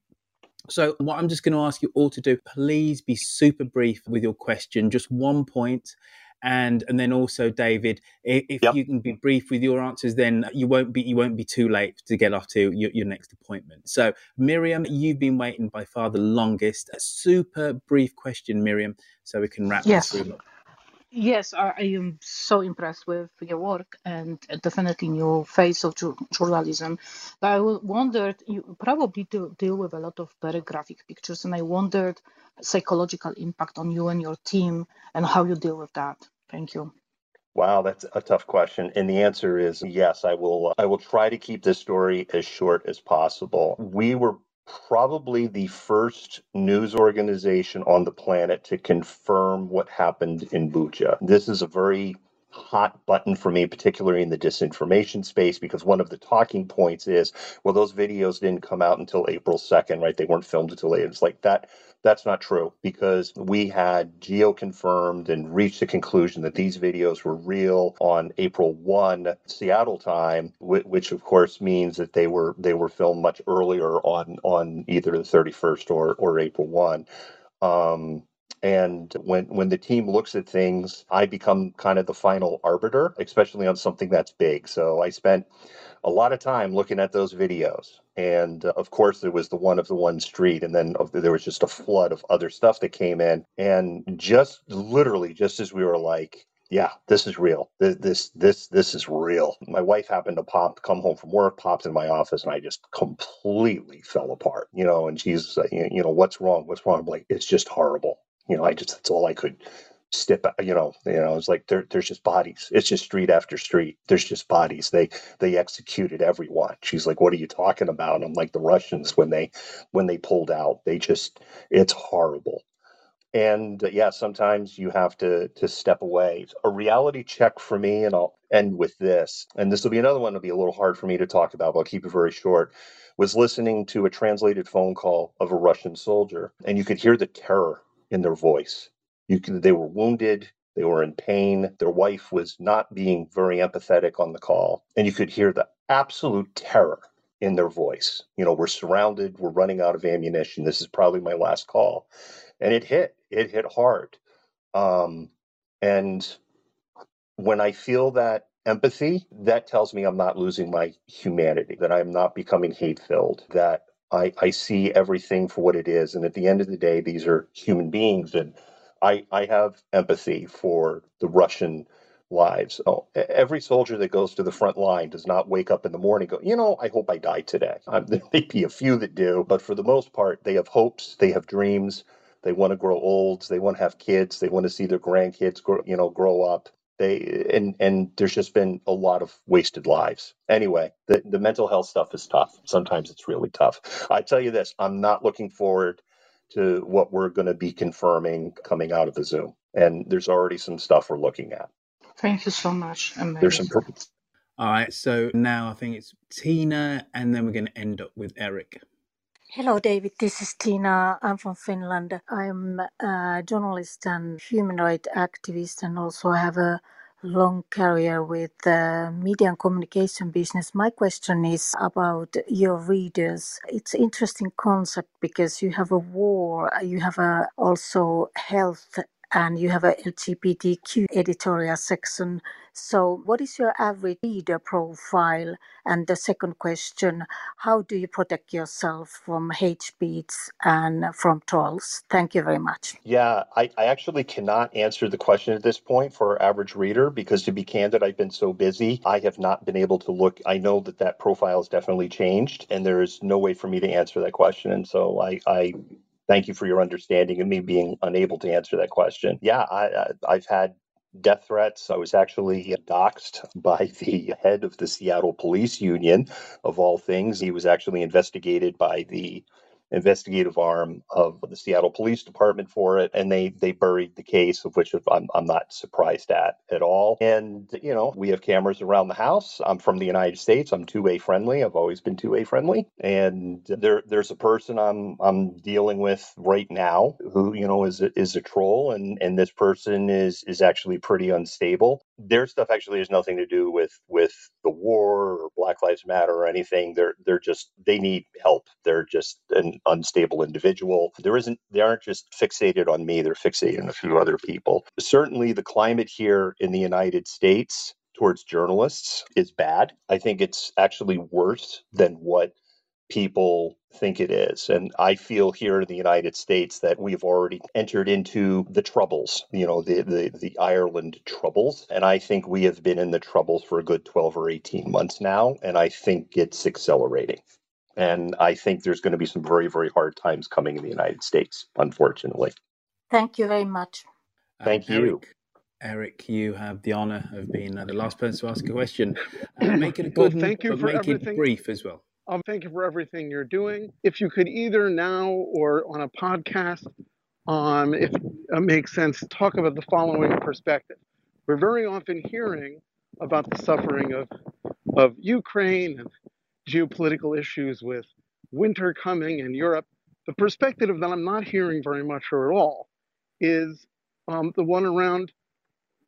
So, what I'm just going to ask you all to do, please be super brief with your question, just one point, and and then also David, if yep. you can be brief with your answers, then you won't be you won't be too late to get off to your, your next appointment. So, Miriam, you've been waiting by far the longest. A super brief question, Miriam, so we can wrap yes. this up. Yes, I, am so impressed with your work and definitely new face of journalism. But I wondered, you probably do deal with a lot of very graphic pictures, and I wondered psychological impact on you and your team and how you deal with that. Thank you. Wow, that's a tough question. And the answer is yes, I will uh, I will try to keep this story as short as possible. We were probably the first news organization on the planet to confirm what happened in Bucha. This is a very hot button for me, particularly in the disinformation space, because one of the talking points is, well, those videos didn't come out until April 2nd, right? They weren't filmed until late. It's like that. That's not true because we had geo confirmed and reached the conclusion that these videos were real on April 1 Seattle time, which of course means that they were they were filmed much earlier on on either the 31st or or April 1. Um, and when when the team looks at things, I become kind of the final arbiter, especially on something that's big. So I spent a lot of time looking at those videos. And uh, of course, there was the one of the one street, and then there was just a flood of other stuff that came in. And just literally, just as we were like, yeah, this is real. This, this, this, is real. My wife happened to pop, come home from work, popped in my office, and I just completely fell apart. You know, and she's, uh, you know, what's wrong? What's wrong? I'm like, it's just horrible. You know, I just that's all I could step you know you know it's like there, there's just bodies. It's just street after street. There's just bodies. They they executed everyone. She's like what are you talking about? I'm like the russians when they when they pulled out they just it's horrible. And uh, yeah sometimes you have to to step away. A reality check for me and i'll end with this and this will be another one that'll be a little hard for me to talk about but i'll keep it very short was listening to a translated phone call of a russian soldier and you could hear the terror in their voice. You can, they were wounded, they were in pain. Their wife was not being very empathetic on the call, and you could hear the absolute terror in their voice. You know, we're surrounded, we're running out of ammunition. This is probably my last call, and it hit. It hit hard. Um, and when I feel that empathy, that tells me I'm not losing my humanity, that I'm not becoming hate filled, that I, I see everything for what it is. And at the end of the day, these are human beings. And I, I have empathy for the Russian lives. Oh, every soldier that goes to the front line does not wake up in the morning go, you know, I hope I die today. Um, there may be a few that do, but for the most part, they have hopes, they have dreams. They want to grow old. They want to have kids. They want to see their grandkids, grow, you know, grow up they and and there's just been a lot of wasted lives anyway the, the mental health stuff is tough sometimes it's really tough i tell you this i'm not looking forward to what we're going to be confirming coming out of the Izium and there's already some stuff we're looking at thank you so much Amazing. there's some all right so now i think it's tina and then we're going to end up with eric Hello, David. This is Tina. I'm from Finland. I'm a journalist and human rights activist, and also have a long career with the media and communication business. My question is about your readers. It's interesting concept because you have a war, you have a also health and you have a LGBTQ editorial section. So, what is your average reader profile? And the second question, how do you protect yourself from hate speech and from trolls? Thank you very much. Yeah, I, I actually cannot answer the question at this point for our average reader because, to be candid, I've been so busy. I have not been able to look. I know that that profile has definitely changed, and there's no way for me to answer that question. And so I, I thank you for your understanding and me being unable to answer that question. Yeah, I, I've had death threats. I was actually doxxed by the head of the Seattle Police Union, of all things. He was actually investigated by the investigative arm of the Seattle Police Department for it, and they they buried the case, of which I'm I'm not surprised at at all. And you know, we have cameras around the house. I'm from the United States. I'm 2A friendly. I've always been 2A friendly. And there there's a person I'm I'm dealing with right now who you know is a, is a troll, and and this person is is actually pretty unstable. Their stuff actually has nothing to do with with the war or Black Lives Matter or anything. They're they're just they need help. They're just an unstable individual. There isn't they aren't just fixated on me, they're fixated on a few other people. Certainly the climate here in the United States towards journalists is bad. I think it's actually worse than what people think it is. And I feel here in the United States that we've already entered into the troubles, you know, the, the, the Ireland troubles. And I think we have been in the troubles for a good 12 or 18 months now. And I think it's accelerating. And I think there's going to be some very, very hard times coming in the United States, unfortunately. Thank you very much. Thank uh, you. Eric, Eric, you have the honor of being uh, the last person to ask a question. Uh, make it a good well, thank you but for make everything. it brief as well. Um, thank you for everything you're doing. If you could either now or on a podcast, um, if it makes sense, talk about the following perspective. we're very often hearing about the suffering of, of Ukraine and geopolitical issues with winter coming in Europe. The perspective that I'm not hearing very much or at all is um, the one around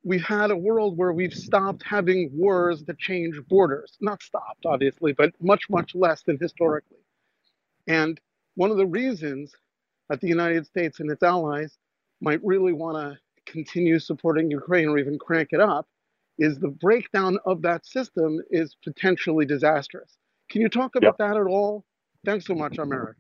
we've had a world where we've stopped having wars that change borders. Not stopped, obviously, but much, much less than historically. And one of the reasons that the United States and its allies might really want to continue supporting Ukraine or even crank it up is the breakdown of that system is potentially disastrous. Can you talk about yep. that at all? Thanks so much. I'm Eric.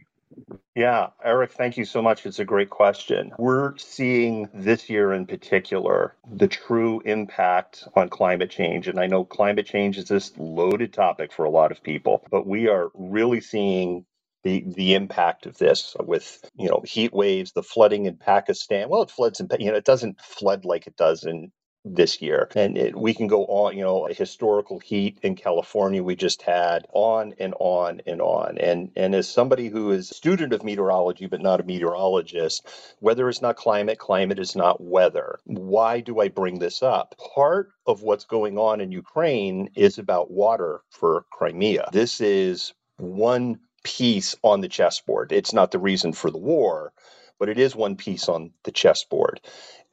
Yeah, Eric, thank you so much. It's a great question. We're seeing this year in particular the true impact on climate change. And I know climate change is this loaded topic for a lot of people, but we are really seeing the the impact of this with you know heat waves, the flooding in Pakistan. Well, it floods in you know it doesn't flood like it does in this year. And it, we can go on, you know, historical heat in California we just had on and on and on. And and as somebody who is a student of meteorology but not a meteorologist, weather is not climate, climate is not weather. Why do I bring this up? Part of what's going on in Ukraine is about water for Crimea. This is one piece on the chessboard. It's not the reason for the war, but it is one piece on the chessboard.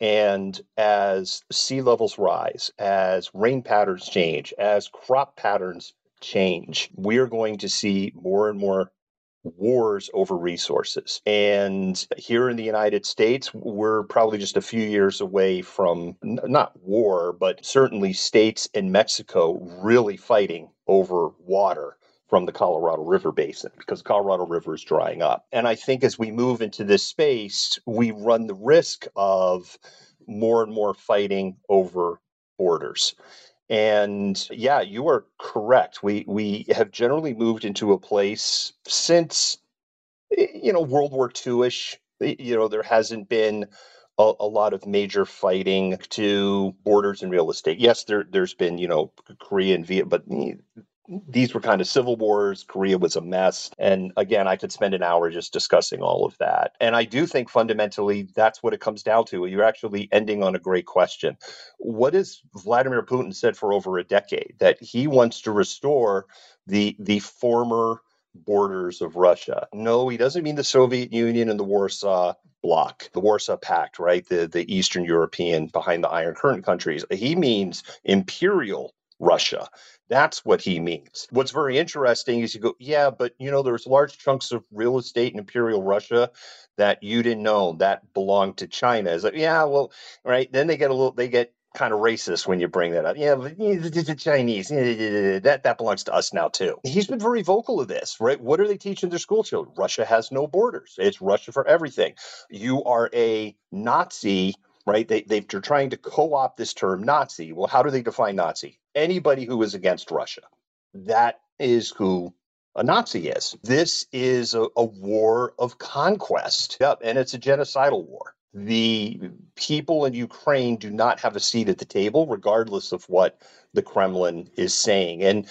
And as sea levels rise, as rain patterns change, as crop patterns change, we're going to see more and more wars over resources. And here in the United States, we're probably just a few years away from not war, but certainly states in Mexico really fighting over water from the Colorado River basin because Colorado River is drying up. And I think as we move into this space, we run the risk of more and more fighting over borders. And yeah, you are correct. We we have generally moved into a place since you know World War II-ish. You know, there hasn't been a, a, lot of major fighting to borders and real estate. Yes, there there's been you know Korea and Vietnam, but these were kind of civil wars. Korea was a mess. And again, I could spend an hour just discussing all of that. And I do think fundamentally that's what it comes down to. You're actually ending on a great question. What has Vladimir Putin said for over a decade? That he wants to restore the the former borders of Russia. No, he doesn't mean the Soviet Union and the Warsaw Bloc, the Warsaw Pact, right? The the Eastern European behind the Iron Curtain countries. He means imperial Russia. That's what he means. What's very interesting is you go, yeah, but you know, there's large chunks of real estate in Imperial Russia that you didn't know that belonged to China. Is like, yeah, well, right. Then they get a little, they get kind of racist when you bring that up. Yeah, but the Chinese, that that belongs to us now too. He's been very vocal of this, right? What are they teaching their school children? Russia has no borders. It's Russia for everything. You are a Nazi right? They, they're trying to co opt this term Nazi. Well, how do they define Nazi? Anybody who is against Russia. That is who a Nazi is. This is a, a war of conquest. Yep, and it's a genocidal war. The people in Ukraine do not have a seat at the table, regardless of what the Kremlin is saying. And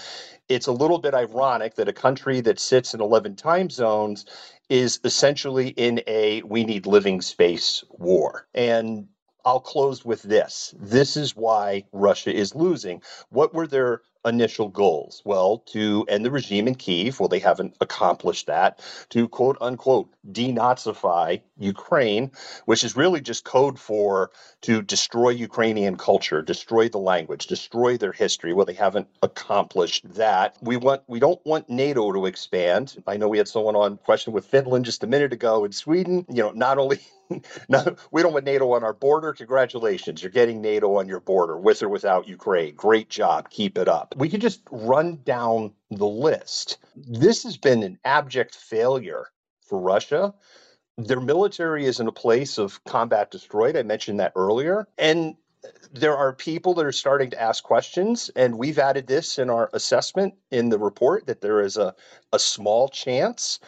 it's a little bit ironic that a country that sits in 11 time zones is essentially in a we need living space war. And I'll close with this. This is why Russia is losing. What were their initial goals? Well, to end the regime in Kiev. Well, they haven't accomplished that. To quote unquote denazify Ukraine, which is really just code for to destroy Ukrainian culture, destroy the language, destroy their history. Well, they haven't accomplished that. We want we don't want NATO to expand. I know we had someone on question with Finland just a minute ago in Sweden. You know, not only no, we don't want NATO on our border. Congratulations, you're getting NATO on your border with or without Ukraine. Great job. Keep it up. We could just run down the list. This has been an abject failure for Russia. Their military is in a place of combat destroyed. I mentioned that earlier. And there are people that are starting to ask questions, and we've added this in our assessment in the report that there is a, a small chance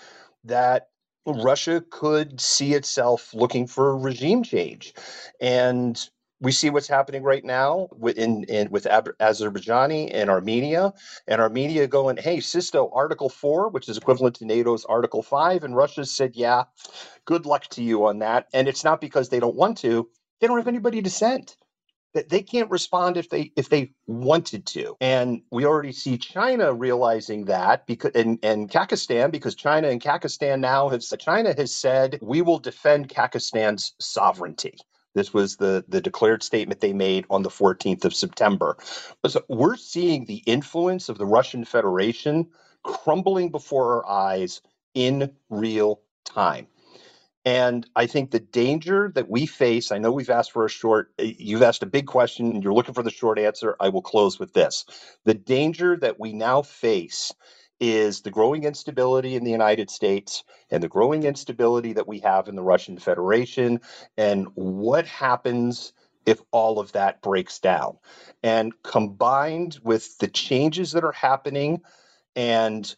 that Russia could see itself looking for regime change. And we see what's happening right now in, in with Azerbaijani and Armenia, and Armenia going, "Hey, Sisto, Article Four, which is equivalent to NATO's Article Five," and Russia said, "Yeah, good luck to you on that." And it's not because they don't want to; they don't have anybody to send. That they can't respond if they if they wanted to. And we already see china realizing that because and, and Kazakhstan because china and Kazakhstan now have china has said we will defend Kazakhstan's sovereignty. This was the the declared statement they made on the 14th of september. So we're seeing the influence of the russian federation crumbling before our eyes in real time and I think the danger that we face, I know we've asked for a short, eh, you've asked a big question and you're looking for the short answer. I will close with this. The danger that we now face is the growing instability in the United States and the growing instability that we have in the Russian Federation. And what happens if all of that breaks down? And combined with the changes that are happening and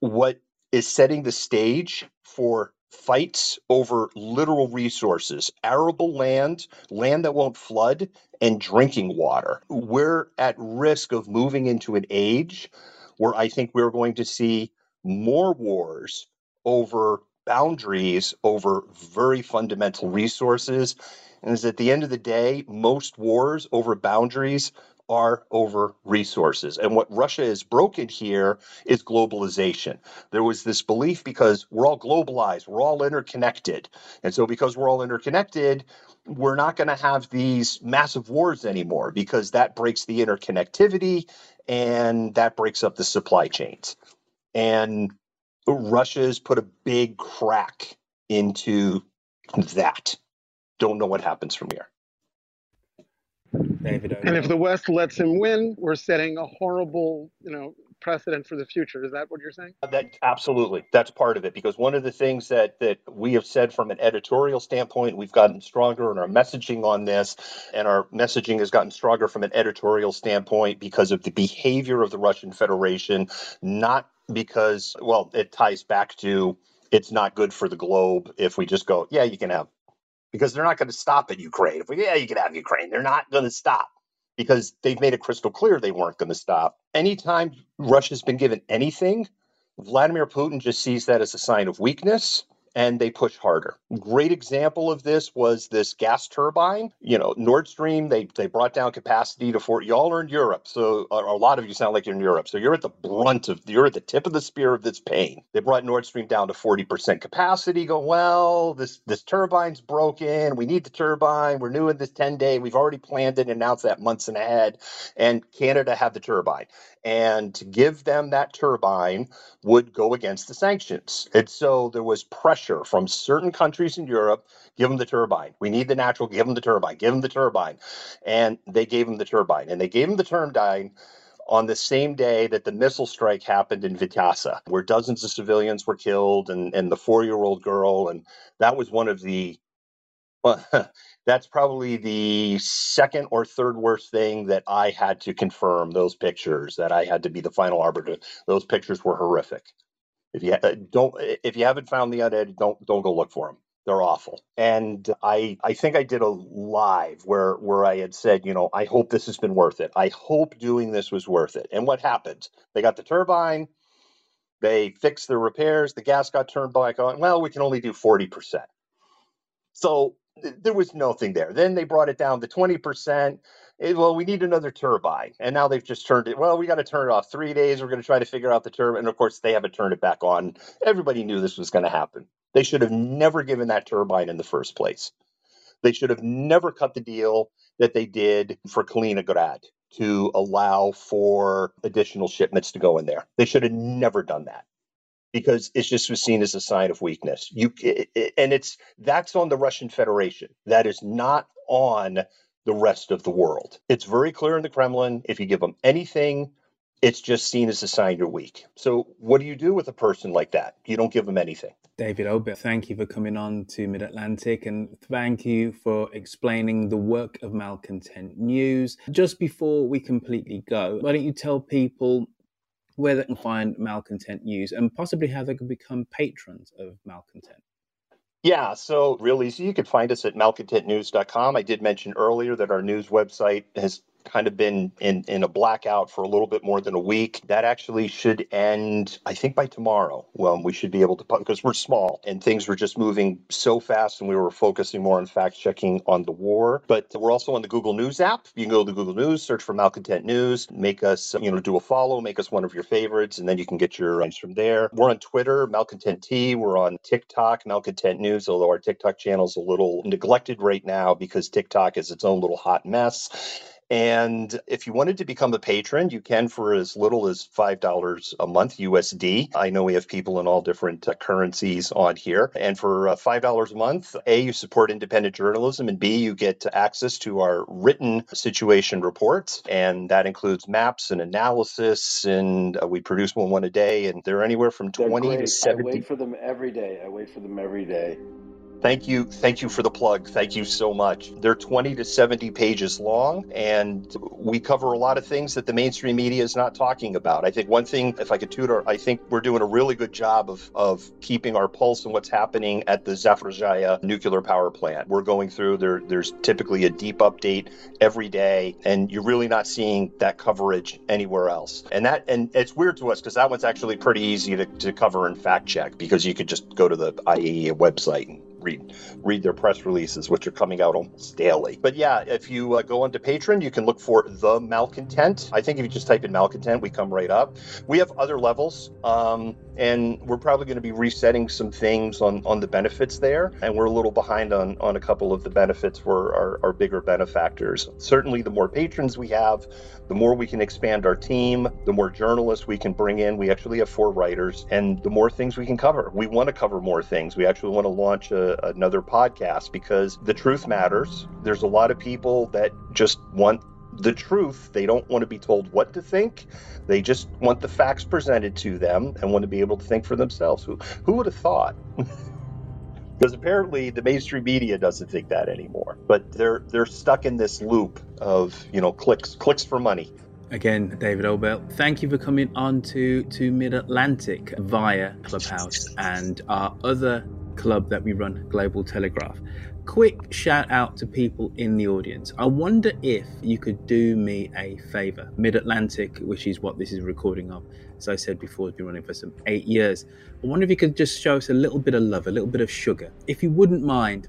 what is setting the stage for fights over literal resources, arable land, land that won't flood, and drinking water. We're at risk of moving into an age where I think we're going to see more wars over boundaries, over very fundamental resources. And is at the end of the day, most wars over boundaries are over resources. And what Russia has broken here is globalization. There was this belief because we're all globalized, we're all interconnected. And so, because we're all interconnected, we're not going to have these massive wars anymore because that breaks the interconnectivity and that breaks up the supply chains. And Russia has put a big crack into that. Don't know what happens from here. David. And if the West lets him win, we're setting a horrible, you know, precedent for the future. Is that what you're saying? That absolutely. That's part of it because one of the things that that we have said from an editorial standpoint, we've gotten stronger in our messaging on this, and our messaging has gotten stronger from an editorial standpoint because of the behavior of the Russian Federation, not because well, it ties back to it's not good for the globe if we just go, yeah, you can have because they're not going to stop at Ukraine. If we, yeah, you can have Ukraine. They're not going to stop because they've made it crystal clear they weren't going to stop. Anytime Russia's been given anything, Vladimir Putin just sees that as a sign of weakness and they push harder. Great example of this was this gas turbine. You know, Nord Stream, they they brought down capacity to four. Y'all are in Europe, so a, a lot of you sound like you're in Europe. So you're at the brunt of, you're at the tip of the spear of this pain. They brought Nord Stream down to 40% capacity. Go, well, this this turbine's broken. We need the turbine. We're new in this 10 day. We've already planned it and announced that months and ahead. And Canada had the turbine and to give them that turbine would go against the sanctions. And so there was pressure from certain countries in Europe give them the turbine. We need the natural, give them the turbine, give them the turbine. And they gave them the turbine. And they gave them the turbine on the same day that the missile strike happened in Vinnytsia, where dozens of civilians were killed and, and the four year old girl. And that was one of the well, that's probably the second or third worst thing that I had to confirm those pictures that I had to be the final arbiter. Those pictures were horrific. If you uh, don't, if you haven't found the unedited, don't don't go look for them. They're awful. And I I think I did a live where where I had said, you know, I hope this has been worth it. I hope doing this was worth it. And what happened? They got the turbine. They fixed the repairs. The gas got turned back on. Well, we can only do forty percent. So there was nothing there. Then they brought it down to 20%. It, well, we need another turbine. And now they've just turned it. Well, we got to turn it off three days. We're going to try to figure out the turbine. And of course, they haven't turned it back on. Everybody knew this was going to happen. They should have never given that turbine in the first place. They should have never cut the deal that they did for Kaliningrad to allow for additional shipments to go in there. They should have never done that because it's just was seen as a sign of weakness. You and it's that's on the Russian Federation. That is not on the rest of the world. It's very clear in the Kremlin. If you give them anything, it's just seen as a sign you're weak. So what do you do with a person like that? You don't give them anything. David Obert, thank you for coming on to Mid Atlantic and thank you for explaining the work of Malcontent News. Just before we completely go, why don't you tell people where they can find Malcontent News and possibly how they can become patrons of Malcontent. Yeah, so real easy. You can find us at malcontentnews.com. I did mention earlier that our news website has kind of been in, in a blackout for a little bit more than a week. That actually should end, I think, by tomorrow. Well, we should be able to, because we're small and things were just moving so fast and we were focusing more on fact checking on the war. But we're also on the Google News app. You can go to Google News, search for Malcontent News, make us, you know, do a follow, make us one of your favorites, and then you can get your links from there. We're on Twitter, Malcontent T. We're on TikTok, Malcontent News, although our TikTok channel is a little neglected right now because TikTok is its own little hot mess. And if you wanted to become a patron, you can for as little as $5 a month USD. I know we have people in all different uh, currencies on here. And for uh, $5 a month, A, you support independent journalism, and B, you get access to our written situation reports. And that includes maps and analysis. And uh, we produce one, one a day. And they're anywhere from 20 to 70. I wait for them every day. I wait for them every day. Thank you. Thank you for the plug. Thank you so much. They're 20 to 70 pages long, and we cover a lot of things that the mainstream media is not talking about. I think one thing, if I could tutor, I think we're doing a really good job of, of keeping our pulse on what's happening at the Zaporizhzhia nuclear power plant. We're going through there. There's typically a deep update every day, and you're really not seeing that coverage anywhere else. And that and it's weird to us because that one's actually pretty easy to, to cover and fact check because you could just go to the IAEA website and read read their press releases, which are coming out almost daily. But yeah, if you uh, go onto Patreon, you can look for the Malcontent. I think if you just type in Malcontent, we come right up. We have other levels, um, and we're probably going to be resetting some things on on the benefits there, and we're a little behind on on a couple of the benefits for our, our bigger benefactors. Certainly, the more patrons we have, the more we can expand our team, the more journalists we can bring in. We actually have four writers, and the more things we can cover. We want to cover more things. We actually want to launch a, another podcast because the truth matters. There's a lot of people that just want the truth. They don't want to be told what to think. They just want the facts presented to them and want to be able to think for themselves. Who who would have thought? because apparently the mainstream media doesn't think that anymore. But they're they're stuck in this loop of you know clicks clicks for money. Again, David Obert, thank you for coming on to, to Mid Atlantic via Clubhouse and our other club that we run, Global Telegraph. Quick shout out to people in the audience. I wonder if you could do me a favor. Mid Atlantic, which is what this is recording of, as I said before, has been running for some eight years. I wonder if you could just show us a little bit of love, a little bit of sugar. If you wouldn't mind,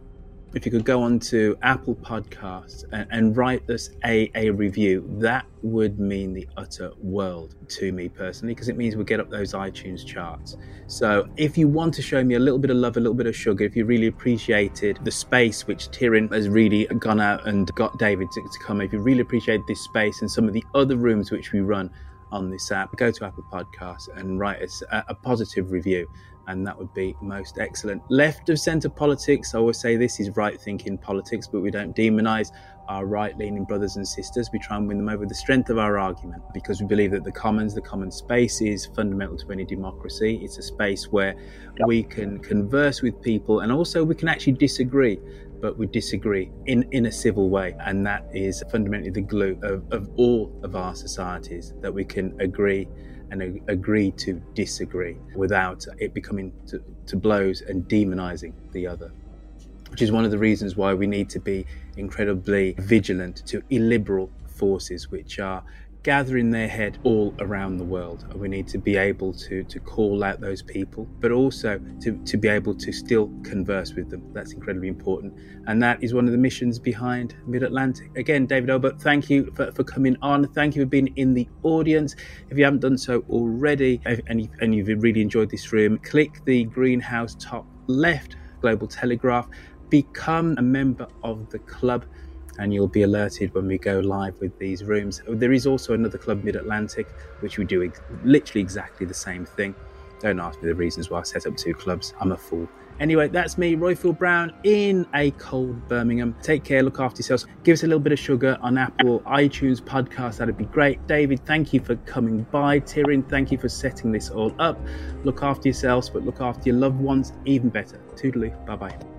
if you could go on to Apple Podcasts and, and, write us a, a review, that would mean the utter world to me personally, because it means we get up those iTunes charts. So if you want to show me a little bit of love, a little bit of sugar, if you really appreciated the space which Tyrion has really gone out and got David to, to come, if you really appreciate this space and some of the other rooms which we run on this app, go to Apple Podcasts and write us a, a positive review and that would be most excellent. Left of centre politics, I always say this is right thinking politics, but we don't demonise our right leaning brothers and sisters. We try and win them over the strength of our argument because we believe that the commons, the common space, is fundamental to any democracy. It's a space where we can converse with people and also we can actually disagree. But we disagree in, in a civil way. And that is fundamentally the glue of, of all of our societies that we can agree and a- agree to disagree without it becoming to, to blows and demonizing the other which is one of the reasons why we need to be incredibly vigilant to illiberal forces which are gathering their head all around the world. We need to be able to, to call out those people, but also to, to be able to still converse with them. That's incredibly important. And that is one of the missions behind Mid Atlantic. Again, David Obert, thank you for, for coming on. Thank you for being in the audience. If you haven't done so already and, you, and you've really enjoyed this room, click the greenhouse top left Global Telegraph, become a member of the club and you'll be alerted when we go live with these rooms. Oh, there is also another club, Mid Atlantic, which we do ex- literally exactly the same thing. Don't ask me the reasons why I set up two clubs. I'm a fool. Anyway, that's me, Roifield Brown, in a cold Birmingham. Take care, look after yourselves. Give us a little bit of sugar on Apple iTunes podcast. That'd be great. David, thank you for coming by. Tyrion, thank you for setting this all up. Look after yourselves, but look after your loved ones even better. Toodaloo. Bye bye.